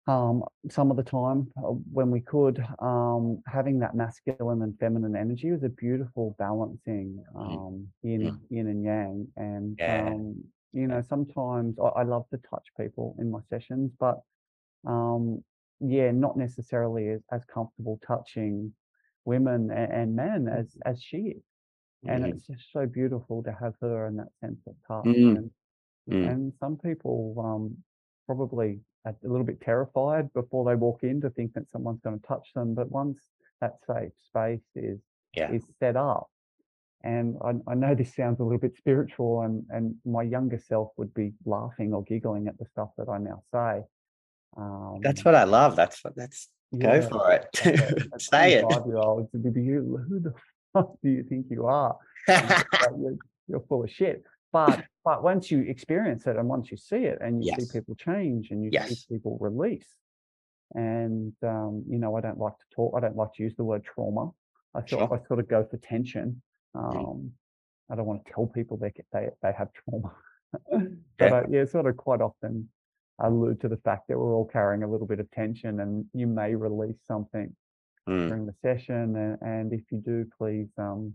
um, some of the time uh, when we could, um, having that masculine and feminine energy was a beautiful balancing um, yin, yin and yang. And, Yeah. You know, sometimes I, I love to touch people in my sessions, but um, yeah, not necessarily as, as comfortable touching women and, and men as, as she is. And it's just so beautiful to have her in that sense of touch. Mm. And, Mm. and some people um, probably are a little bit terrified before they walk in to think that someone's going to touch them. But once that safe space is Yeah. is set up, and I, I know this sounds a little bit spiritual, and and my younger self would be laughing or giggling at the stuff that I now say. Um, That's what I love. That's what that's go for it. a Say it. 25 year old to be you. Who the fuck do you think you are? And it's like, you're, you're full of shit. But but once you experience it and once you see it and you Yes. see people change and you Yes. see people release, and um, you know, I don't like to talk. I don't like to use the word trauma. I sort Sure. I sort of go for tension. Um, I don't want to tell people they they they have trauma, but Yeah. I, yeah, sort of quite often allude to the fact that we're all carrying a little bit of tension, and you may release something Mm, during the session. And, and if you do, please um,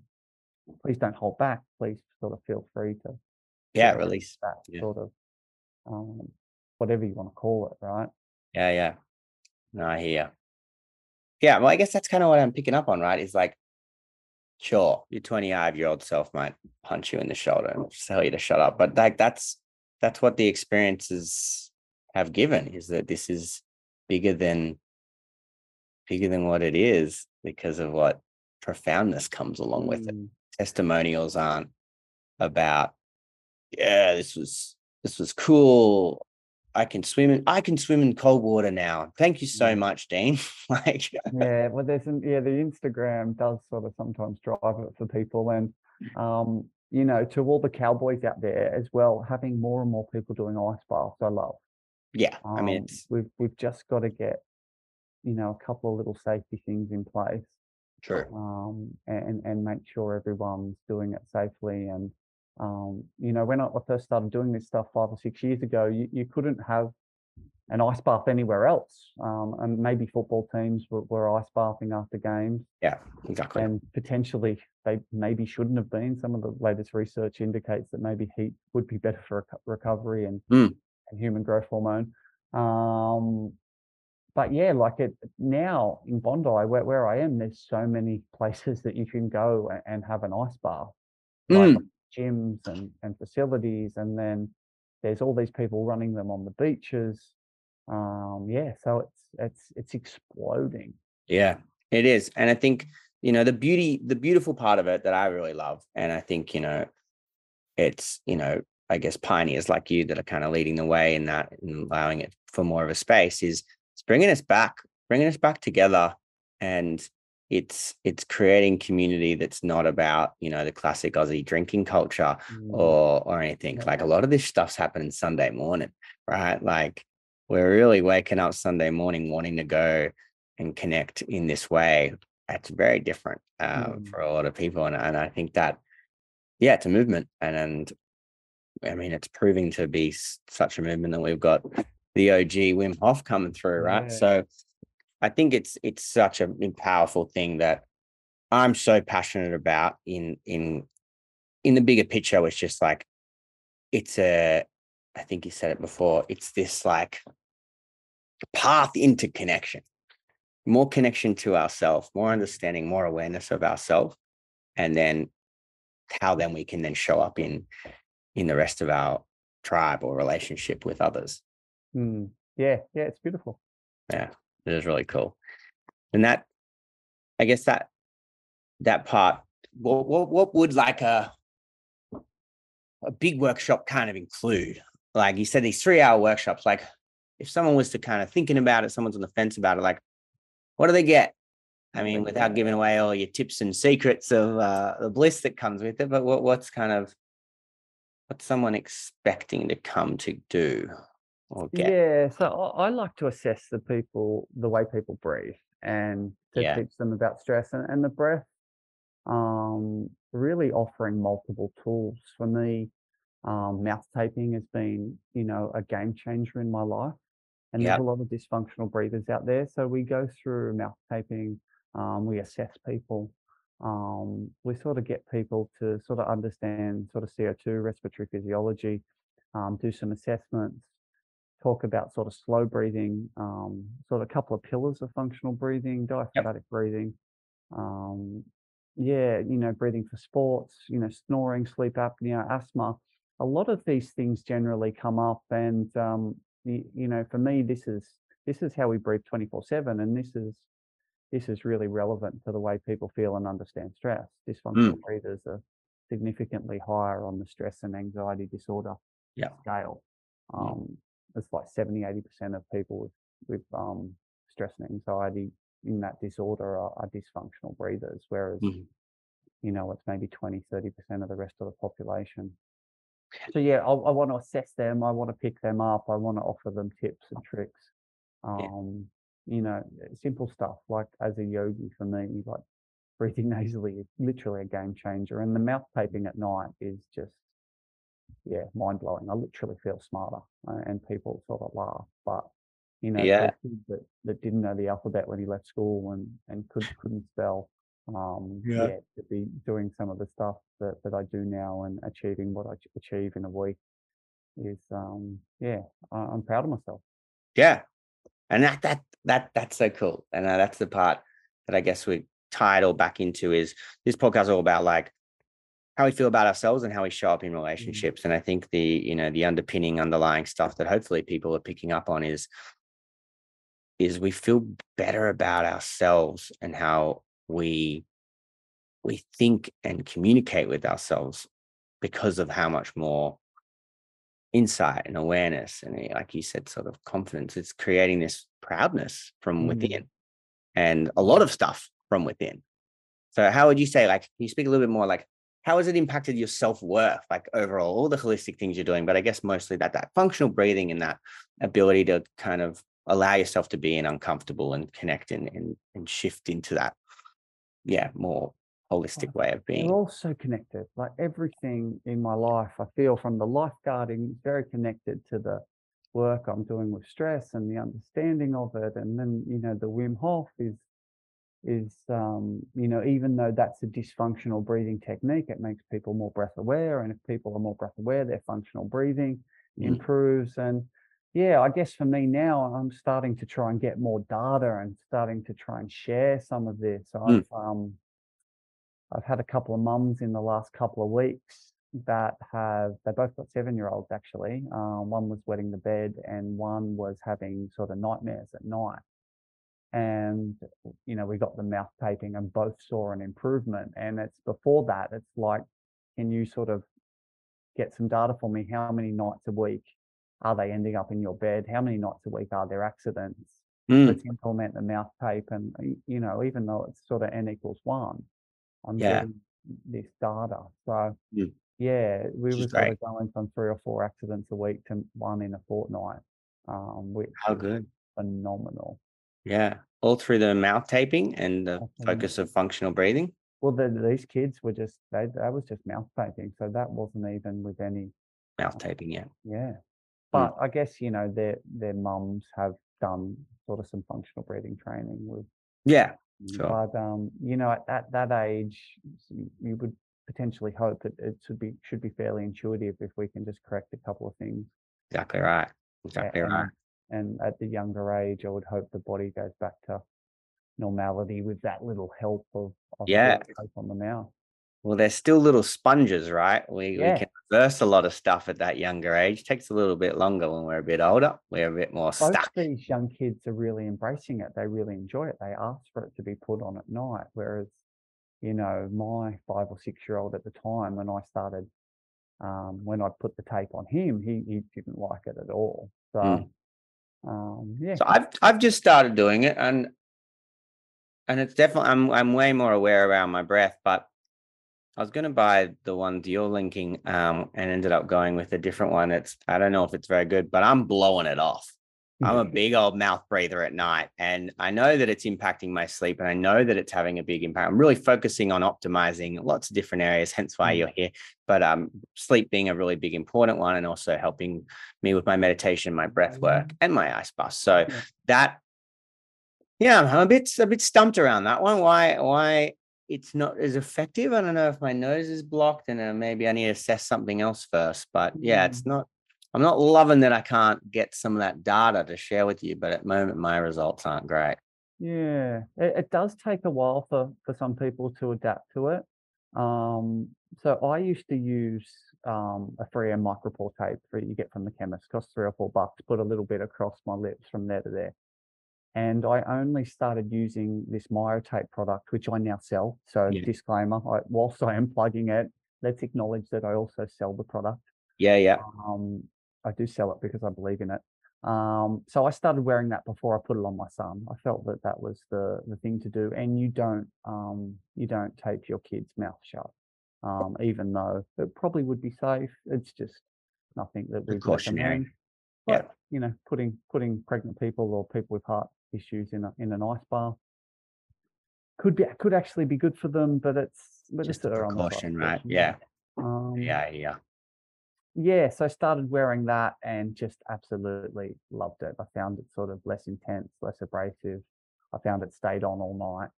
please don't hold back. Please sort of feel free to yeah, release. that Yeah. sort of um, whatever you want to call it, right? Yeah, yeah. No, I hear. Yeah, well, I guess that's kind of what I'm picking up on, right? Is like, sure, your 25 year old self might punch you in the shoulder and tell you to shut up, but like that's that's what the experiences have given is that this is bigger than bigger than what it is because of what profoundness comes along with it. Mm, testimonials aren't about yeah this was this was cool i can swim in i can swim in cold water now thank you so Mm. much dean like Yeah, well, there's an, yeah, the Instagram does sort of sometimes drive it for people, and um, you know, to all the cowboys out there as well, having more and more people doing ice baths, I love. yeah i mean Um, we've we've just got to get, you know, a couple of little safety things in place. true um, and and make sure everyone's doing it safely. And um, you know, when I first started doing this stuff five or six years ago, you, you couldn't have an ice bath anywhere else, um, and maybe football teams were, were ice bathing after games, yeah exactly and potentially they maybe shouldn't have been. Some of the latest research indicates that maybe heat would be better for reco- recovery and, Mm. and human growth hormone. Um, but yeah, like it now in Bondi, where, where I am, there's so many places that you can go and have an ice bath. Like Mm. Gyms and, and facilities. And then there's all these people running them on the beaches. Um, yeah, so it's it's it's exploding. Yeah, it is. And I think, you know, the beauty, the beautiful part of it that I really love, and I think, you know, it's, you know, I guess pioneers like you that are kind of leading the way in that and allowing it for more of a space is it's bringing us back, bringing us back together. And it's it's creating community that's not about you know the classic Aussie drinking culture mm. or or anything. Yeah. Like a lot of this stuff's happening Sunday morning, right? Like we're really waking up Sunday morning wanting to go and connect in this way. That's very different uh, mm. for a lot of people, and and I think that yeah, it's a movement, and and I mean it's proving to be such a movement that we've got the OG Wim Hof coming through, right? Yeah. So I think it's it's such a powerful thing that I'm so passionate about in in in the bigger picture. It's just like it's a I think you said it before. It's this like path into connection, more connection to ourselves, more understanding, more awareness of ourselves, and then how then we can then show up in in the rest of our tribe or relationship with others. Mm, yeah, yeah, it's beautiful. Yeah. It is really cool. And that, I guess that that part, what what, what would like a a big workshop kind of include? Like you said, these three hour workshops. Like if someone was to kind of thinking about it, someone's on the fence about it. Like, what do they get? I mean, without giving away all your tips and secrets of uh, the bliss that comes with it, but what what's kind of what's someone expecting to come to do? Okay. Yeah, so I, I like to assess the people, the way people breathe, and to yeah. teach them about stress and, and the breath. Um, really offering multiple tools for me. Um, mouth taping has been, you know, a game changer in my life, and yep. there's a lot of dysfunctional breathers out there. So we go through mouth taping. Um, we assess people. Um, we sort of get people to sort of understand sort of CO2 respiratory physiology, um, do some assessments, talk about sort of slow breathing, um, sort of a couple of pillars of functional breathing, diaphragmatic yep. breathing. Um, yeah, you know, breathing for sports, you know, snoring, sleep apnea, asthma. A lot of these things generally come up, and um, you, you know, for me, this is this is how we breathe twenty four seven, and this is this is really relevant to the way people feel and understand stress. Dysfunctional mm. breathers are significantly higher on the stress and anxiety disorder scale. Um, it's like 70, 80% of people with, with um, stress and anxiety in that disorder are, are dysfunctional breathers, whereas, mm-hmm. you know, it's maybe 20, 30% of the rest of the population. So, yeah, I, I want to assess them. I want to pick them up. I want to offer them tips and tricks. Um, yeah. You know, simple stuff like as a yogi for me, like breathing nasally is literally a game changer. And the mouth taping at night is just yeah, mind blowing. I literally feel smarter, and people sort of laugh. But you know, yeah. that, that didn't know the alphabet when he left school and and could couldn't spell. Um, yeah. yeah, to be doing some of the stuff that, that I do now and achieving what I achieve in a week is um yeah i'm proud of myself yeah and that that that that's so cool and uh, that's the part that i guess we tie it all back into is this podcast is all about like how we feel about ourselves and how we show up in mm. relationships. Mm-hmm. And I think the, you know, the underpinning underlying stuff that hopefully people are picking up on is is we feel better about ourselves and how we we think and communicate with ourselves because of how much more insight and awareness and eh, like you said sort of confidence it's creating this proudness from mm-hmm. within and a lot of stuff from within so how would you say like can you speak a little bit more like how has it impacted your self-worth like overall all the holistic things you're doing but i guess mostly that that functional breathing and that ability to kind of allow yourself to be in uncomfortable and connect and, and, and shift into that yeah more holistic way of being. we're all so connected like everything in my life i feel from the lifeguarding is very connected to the work i'm doing with stress and the understanding of it and then you know the wim hof is is um, you know even though that's a dysfunctional breathing technique it makes people more breath aware and if people are more breath aware their functional breathing mm. improves and yeah i guess for me now i'm starting to try and get more data and starting to try and share some of this mm. i've um i've had a couple of mums in the last couple of weeks that have they both got seven year olds actually. Um, one was wetting the bed, and one was having sort of nightmares at night. And you know, we got the mouth taping, and both saw an improvement. And it's before that, it's like, can you sort of get some data for me? How many nights a week are they ending up in your bed? How many nights a week are there accidents? Mm, Let's implement the mouth tape, and you know, even though it's sort of n equals one, I'm yeah, getting this data. So mm, yeah, we which were sort of going from three or four accidents a week to one in a fortnight, um, which How is good. phenomenal. Yeah. All through the mouth taping and the focus of functional breathing. Well, the, these kids were just they that was just mouth taping, so that wasn't even with any Mouth taping, yeah. yeah. Mm, But I guess you know their their mums have done sort of some functional breathing training with, Yeah, mm, sure. but um, you know at that that age you would potentially hope that it should be should be fairly intuitive if we can just correct a couple of things. Exactly right. Exactly right. And at the younger age, I would hope the body goes back to normality with that little help of of Yeah. tape on the mouth. Well, they're still little sponges, right? We we can reverse a lot of stuff at that younger age. It Takes a little bit longer when we're a bit older. We're a bit more Both stuck. these young kids are really embracing it. They really enjoy it. They ask for it to be put on at night. Whereas, you know, my five or six year old at the time when I started, um, when I put the tape on him, he he didn't like it at all. So Mm. Um, yeah, So I've I've just started doing it and and it's definitely I'm I'm way more aware around my breath, but I was gonna buy the ones you're linking, um, and ended up going with a different one. It's I don't know if it's very good, but I'm blowing it off. I'm a big old mouth breather at night, and I know that it's impacting my sleep, and I know that it's having a big impact. I'm really focusing on optimizing lots of different areas, hence why you're here. But um, sleep being a really big important one, and also helping me with my meditation, my breath work, and my ice bath. So Yeah. that, yeah, I'm a bit a bit stumped around that one. Why why it's not as effective? I don't know if my nose is blocked, and uh, maybe I need to assess something else first. But yeah, it's not. I'm not loving that I can't get some of that data to share with you, but at the moment my results aren't great. Yeah, it, it does take a while for for some people to adapt to it. Um, so I used to use um, a 3M micropore tape that you get from the chemist, costs three or four bucks. Put a little bit across my lips from there to there, and I only started using this MyoTape product, which I now sell. So Yeah. disclaimer: I, whilst I am plugging it, let's acknowledge that I also sell the product. Yeah, yeah. Um, I do sell it because I believe in it. Um, so I started wearing that before I put it on my son. I felt that that was the the thing to do. And you don't um, you don't tape your kid's mouth shut, um, even though it probably would be safe. It's just nothing that we Precautionary. recommend. Yeah. But you know, putting putting pregnant people or people with heart issues in a, in an ice bath could be could actually be good for them, but it's but Just it's a err on the side of precaution, right? Yeah. Um, Yeah, yeah. Yeah, so I started wearing that and just absolutely loved it. I found it sort of less intense, less abrasive. I found it stayed on all night.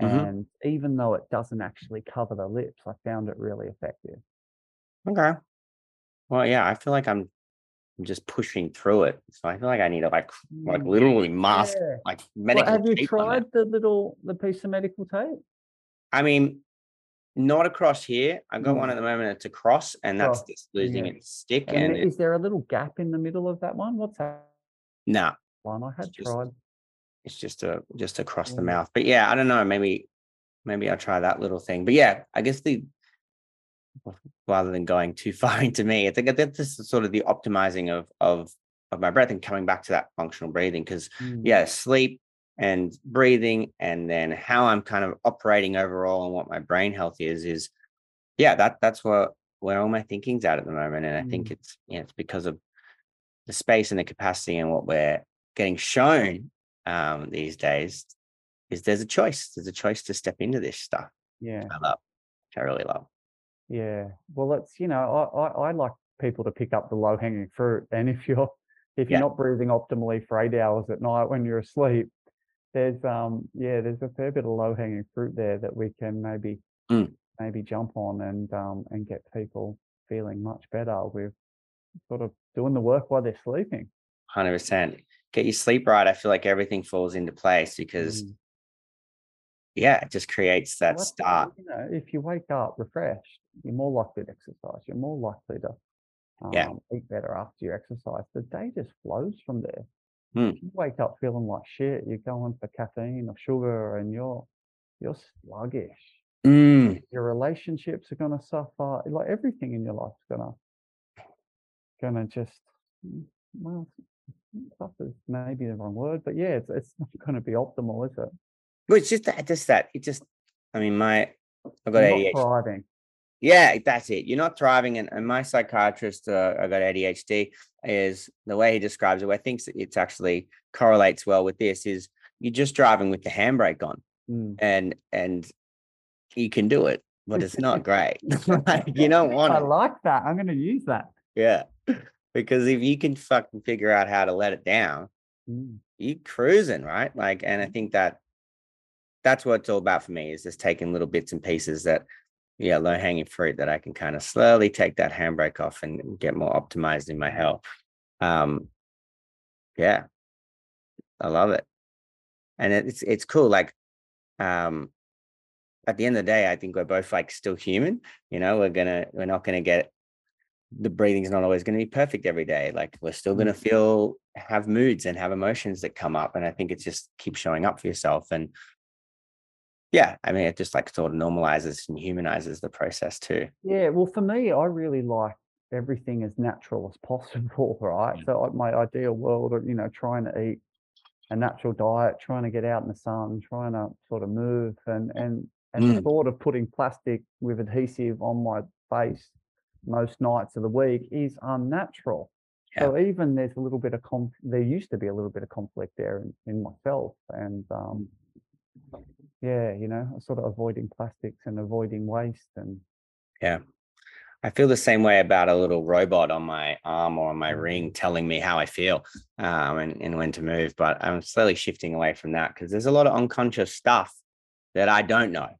Mhm. And even though it doesn't actually cover the lips, I found it really effective. Okay. Well, yeah, I feel like I'm I'm just pushing through it. So I feel like I need to like like Mm, literally mask Yeah. like Well, have you tried the little the piece of medical tape? I mean, not across here. I've got one Mm. at the moment. It's a cross, and that's Cross, just losing yeah. its stick. And And it, is there a little gap in the middle of that one? What's that nah, one? I had just- tried. it's just a just across the Mm. mouth. But yeah, I don't know. Maybe maybe I'll try that little thing. But yeah, I guess the rather than going too far into me, I think that's just sort of the optimizing of of of my breath and coming back to that functional breathing because Mm, yeah, sleep and breathing, and then how I'm kind of operating overall and what my brain health is is yeah, that that's what where all my thinking's at at the moment, and I think Mm. it's yeah, it's because of the space and the capacity and what we're getting shown um, these days is there's a choice. There's a choice to step into this stuff. Yeah. I love, which I really love. Yeah. Well, it's, you know, I, I, I like people to pick up the low hanging fruit. And if you're if you're Yeah. not breathing optimally for eight hours at night when you're asleep, there's um yeah, there's a fair bit of low hanging fruit there that we can maybe Mm. maybe jump on and um and get people feeling much better with sort of doing the work while they're sleeping. Hundred percent. Get your sleep right. I feel like everything falls into place because Mm. yeah, it just creates that it, start. You know, if you wake up refreshed, you're more likely to exercise. You're more likely to um, Yeah. eat better after your exercise. The day just flows from there. If you wake up feeling like shit, you're going for caffeine or sugar, and you're you're sluggish. Mm, Your relationships are gonna suffer. Like everything in your life's gonna gonna just mm, well, suffer maybe the wrong word, but yeah, it's it's not gonna be optimal, is it? well, it's just that, just that. It just, I mean, my, I've got ADHD. thriving. Yeah, that's it. You're not thriving. And, and my psychiatrist, uh, I got ADHD, is the way he describes it, Where I think it's actually correlates well with this is you're just driving with the handbrake on Mm. and, and you can do it, but it's not great. Like, you don't want I it. like that. I'm gonna use that. Yeah. Because if you can fucking figure out how to let it down, Mm. you cruising, right? Like, and I think that that's what it's all about for me is just taking little bits and pieces that, yeah, low hanging fruit that I can kind of slowly take that handbrake off and get more optimized in my health. Um, yeah, I love it, and it's it's cool. Like, um, at the end of the day, I think we're both like still human. You know, we're gonna we're not gonna get the breathing's not always going to be perfect every day. Like we're still going to feel have moods and have emotions that come up, and I think it's just keep showing up for yourself. And yeah, I mean, it just like sort of normalizes and humanizes the process too. Yeah, well, for me, I really like everything as natural as possible, right? Mm. So, like, my ideal world, of, you know, trying to eat a natural diet, trying to get out in the sun, trying to sort of move, and and and the Mm. thought of putting plastic with adhesive on my face most nights of the week is unnatural. Yeah. So even there's a little bit of conf- there used to be a little bit of conflict there in, in myself, and um, yeah, you know, sort of avoiding plastics and avoiding waste and yeah. I feel the same way about a little robot on my arm or on my Mm. ring telling me how I feel um, and, and when to move. But I'm slowly shifting away from that because there's a lot of unconscious stuff that I don't know,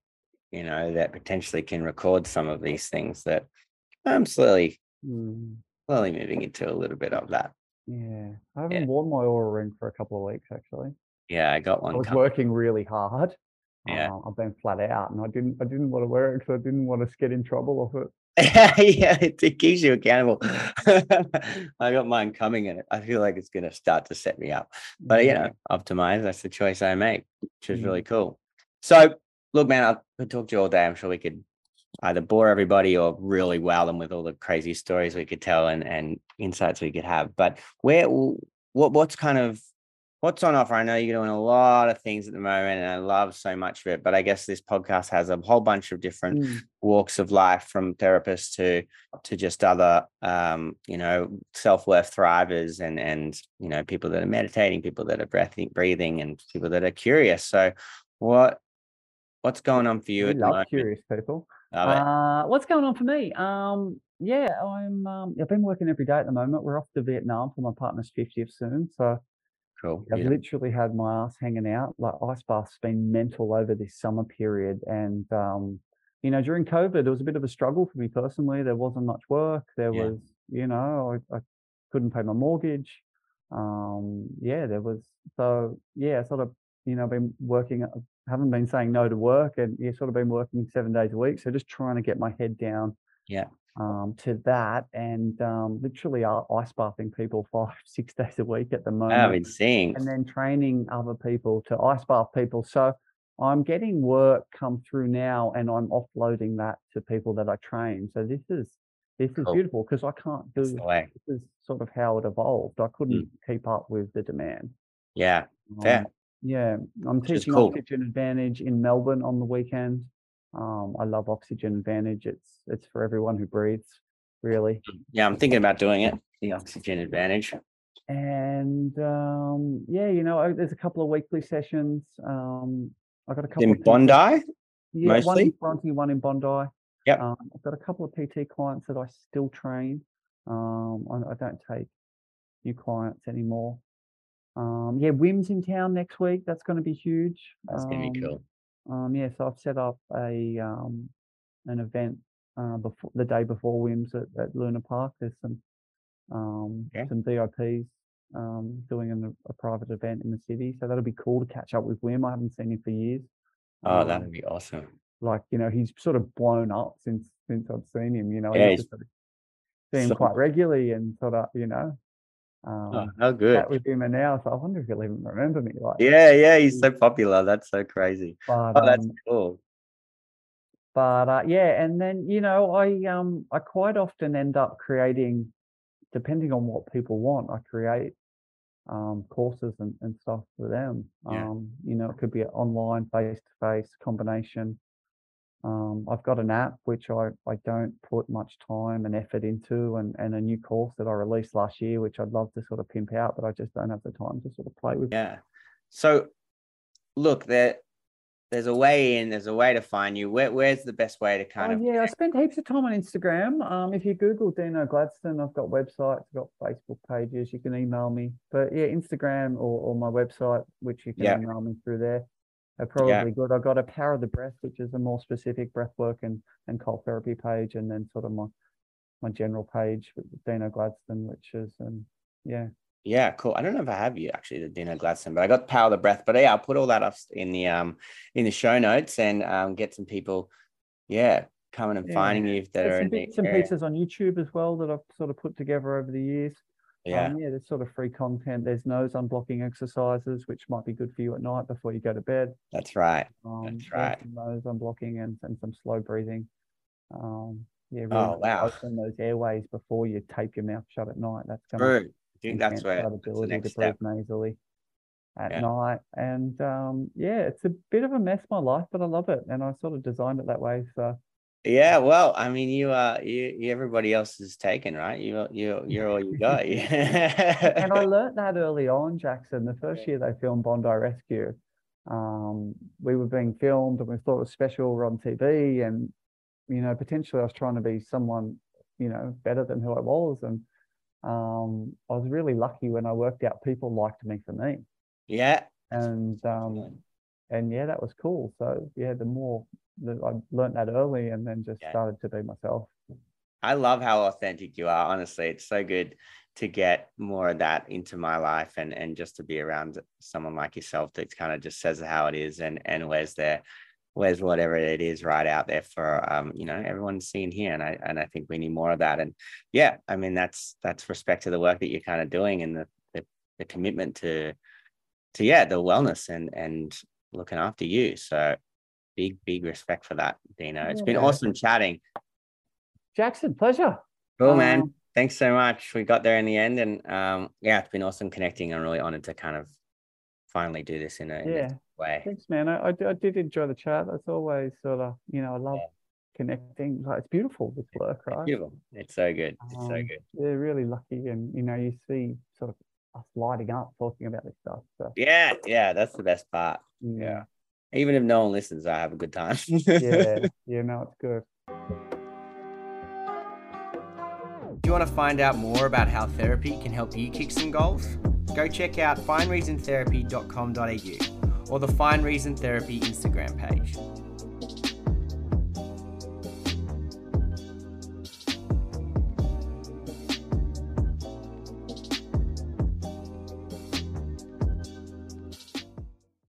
you know, that potentially can record some of these things that I'm slowly, mm, slowly moving into a little bit of that. Yeah, I haven't worn my Oura ring for a couple of weeks actually. Yeah, I got one. I was coming. working really hard. Yeah. Uh, I've been flat out, and I didn't I didn't want to wear it because I didn't want to get in trouble off it. yeah, it, it keeps you accountable. I got mine coming and I feel like it's going to start to set me up. But, you know, optimize, that's the choice I make, which is Mm. really cool. So, look, man, I could talk to you all day. I'm sure we could either bore everybody or really wow them with all the crazy stories we could tell and, and insights we could have. But where, what, what's kind of, what's on offer? I know you're doing a lot of things at the moment and I love so much of it, but I guess this podcast has a whole bunch of different mm, walks of life from therapists to to just other um you know self-worth thrivers and and you know people that are meditating people that are breathing breathing and people that are curious so what what's going on for you at the love moment curious people. Love. Uh, what's going on for me? Um, yeah, I'm. Um, I've been working every day at the moment. We're off to Vietnam for my partner's 50th soon, so cool I've beautiful. literally had my ass hanging out. Like ice bath's been mental over this summer period, and um, you know, during COVID, it was a bit of a struggle for me personally. There wasn't much work. There Yeah. was, you know, I, I couldn't pay my mortgage. Um, yeah, there was. So yeah, sort of, you know, been working. Haven't been saying no to work, and yeah, sort of been working seven days a week. So just trying to get my head down Yeah. Um, to that, and um, literally uh, ice bathing people five, six days a week at the moment been seeing and then training other people to ice bath people. So I'm getting work come through now and I'm offloading that to people that I train. So this is this is Cool. beautiful because I can't do this is sort of how it evolved. I couldn't keep up with the demand. yeah. Um, yeah, I'm Which teaching cool. Oxygen Advantage in Melbourne on the weekend. Um, I love Oxygen Advantage. It's it's for everyone who breathes, really. yeah i'm thinking about doing it the oxygen advantage and um, yeah, you know, there's a couple of weekly sessions. Um, I got a couple in of bondi yeah, one in Bronte, one in Bondi. Yep. Um, I've got a couple of PT clients that I still train. Um, I, I don't take new clients anymore. Um, yeah, Wim's in town next week. That's going to be huge. that's gonna be Um, cool um, yeah, so I've set up a um, an event uh, before the day before Wims at, at Luna Park. There's some um, Okay. some VIPs um, doing an, a private event in the city, so that'll be cool to catch up with Wim. I haven't seen him for years. oh Um, that'd be awesome like you know he's sort of blown up since since I've seen him. You know, Yeah, I he's- used to sort of see him so- quite regularly and sort of, you know, um, Oh, how good. chat with him. And now, so I wonder if he'll even remember me. Like, Yeah, yeah, he's so popular. That's so crazy. but Oh, that's um, cool. but uh, yeah, and then you know, I um, I quite often end up creating, depending on what people want, I create um courses and, and stuff for them. Yeah. Um, you know, it could be an online, face to face combination. Um, I've got an app which I, I don't put much time and effort into, and, and a new course that I released last year, which I'd love to sort of pimp out, but I just don't have the time to sort of play with. Yeah. So, look, there, there's a way in. There's a way to find you. Where, where's the best way to kind Oh, of? yeah, I spend heaps of time on Instagram. Um, if you Google Dino Gladstone, I've got websites, I've got Facebook pages. You can email me, but yeah, Instagram or, or my website, which you can Yeah. email me through there, are probably good. I've got a Power of the Breath, which is a more specific breath work and and cold therapy page, and then sort of my my general page with Dino Gladstone, which is um yeah. Yeah, cool. I don't know if I have you actually, the Dino Gladstone, but I got Power of the Breath. But yeah, I'll put all that up in the um in the show notes and um get some people, yeah, coming and Yeah. finding you if are some in bits and pieces on YouTube as well that I've sort of put together over the years. Yeah, Um, yeah, there's sort of free content. There's nose unblocking exercises, which might be good for you at night before you go to bed. that's right. Um, That's right. Nose unblocking and, and some slow breathing. Um, yeah, really Oh, wow. open those airways before you tape your mouth shut at night. That's going to True. I think that's where that's ability next to breathe step. nasally at Yeah. night. And um, yeah, it's a bit of a mess, my life, but I love it. And I sort of designed it that way. So Yeah, well, I mean, you uh, you, you everybody else is taken, right? You you you're all you got. and I learnt that early on, Jackson. The first year they filmed Bondi Rescue, um, we were being filmed and we thought it was special. We're on TV, and you know, potentially I was trying to be someone, you know, better than who I was. And um, I was really lucky when I worked out people liked me for me. yeah, And um, and yeah, that was cool. So yeah, the more I learned that early, and then just Yeah. started to be myself. I love how authentic you are. Honestly, it's so good to get more of that into my life and and just to be around someone like yourself that kind of just says how it is and and where's there where's whatever it is right out there for um you know everyone's seeing here and I and I think we need more of that and yeah I mean that's that's respect to the work that you're kind of doing and the the, the commitment to to yeah the wellness and and looking after you so big big respect for that Dino it's been Yeah. awesome chatting Jackson, pleasure. cool man Um, thanks so much. We got there in the end, and um, yeah, it's been awesome connecting. I'm really honored to kind of finally do this in a, in Yeah. way. Thanks, man. I did enjoy the chat. That's always sort of, you know, I love Yeah. connecting. Like, it's beautiful, this work, It's right? beautiful. It's so good. It's so Um, good. Yeah, really lucky. And, you know, you see sort of us lighting up talking about this stuff. So, Yeah, yeah, that's the best part. yeah, Even if no one listens, I have a good time. yeah, yeah, no, it's good. Do you want to find out more about how therapy can help you kick some goals? Go check out findreasontherapy.com.au or the Find Reason Therapy Instagram page.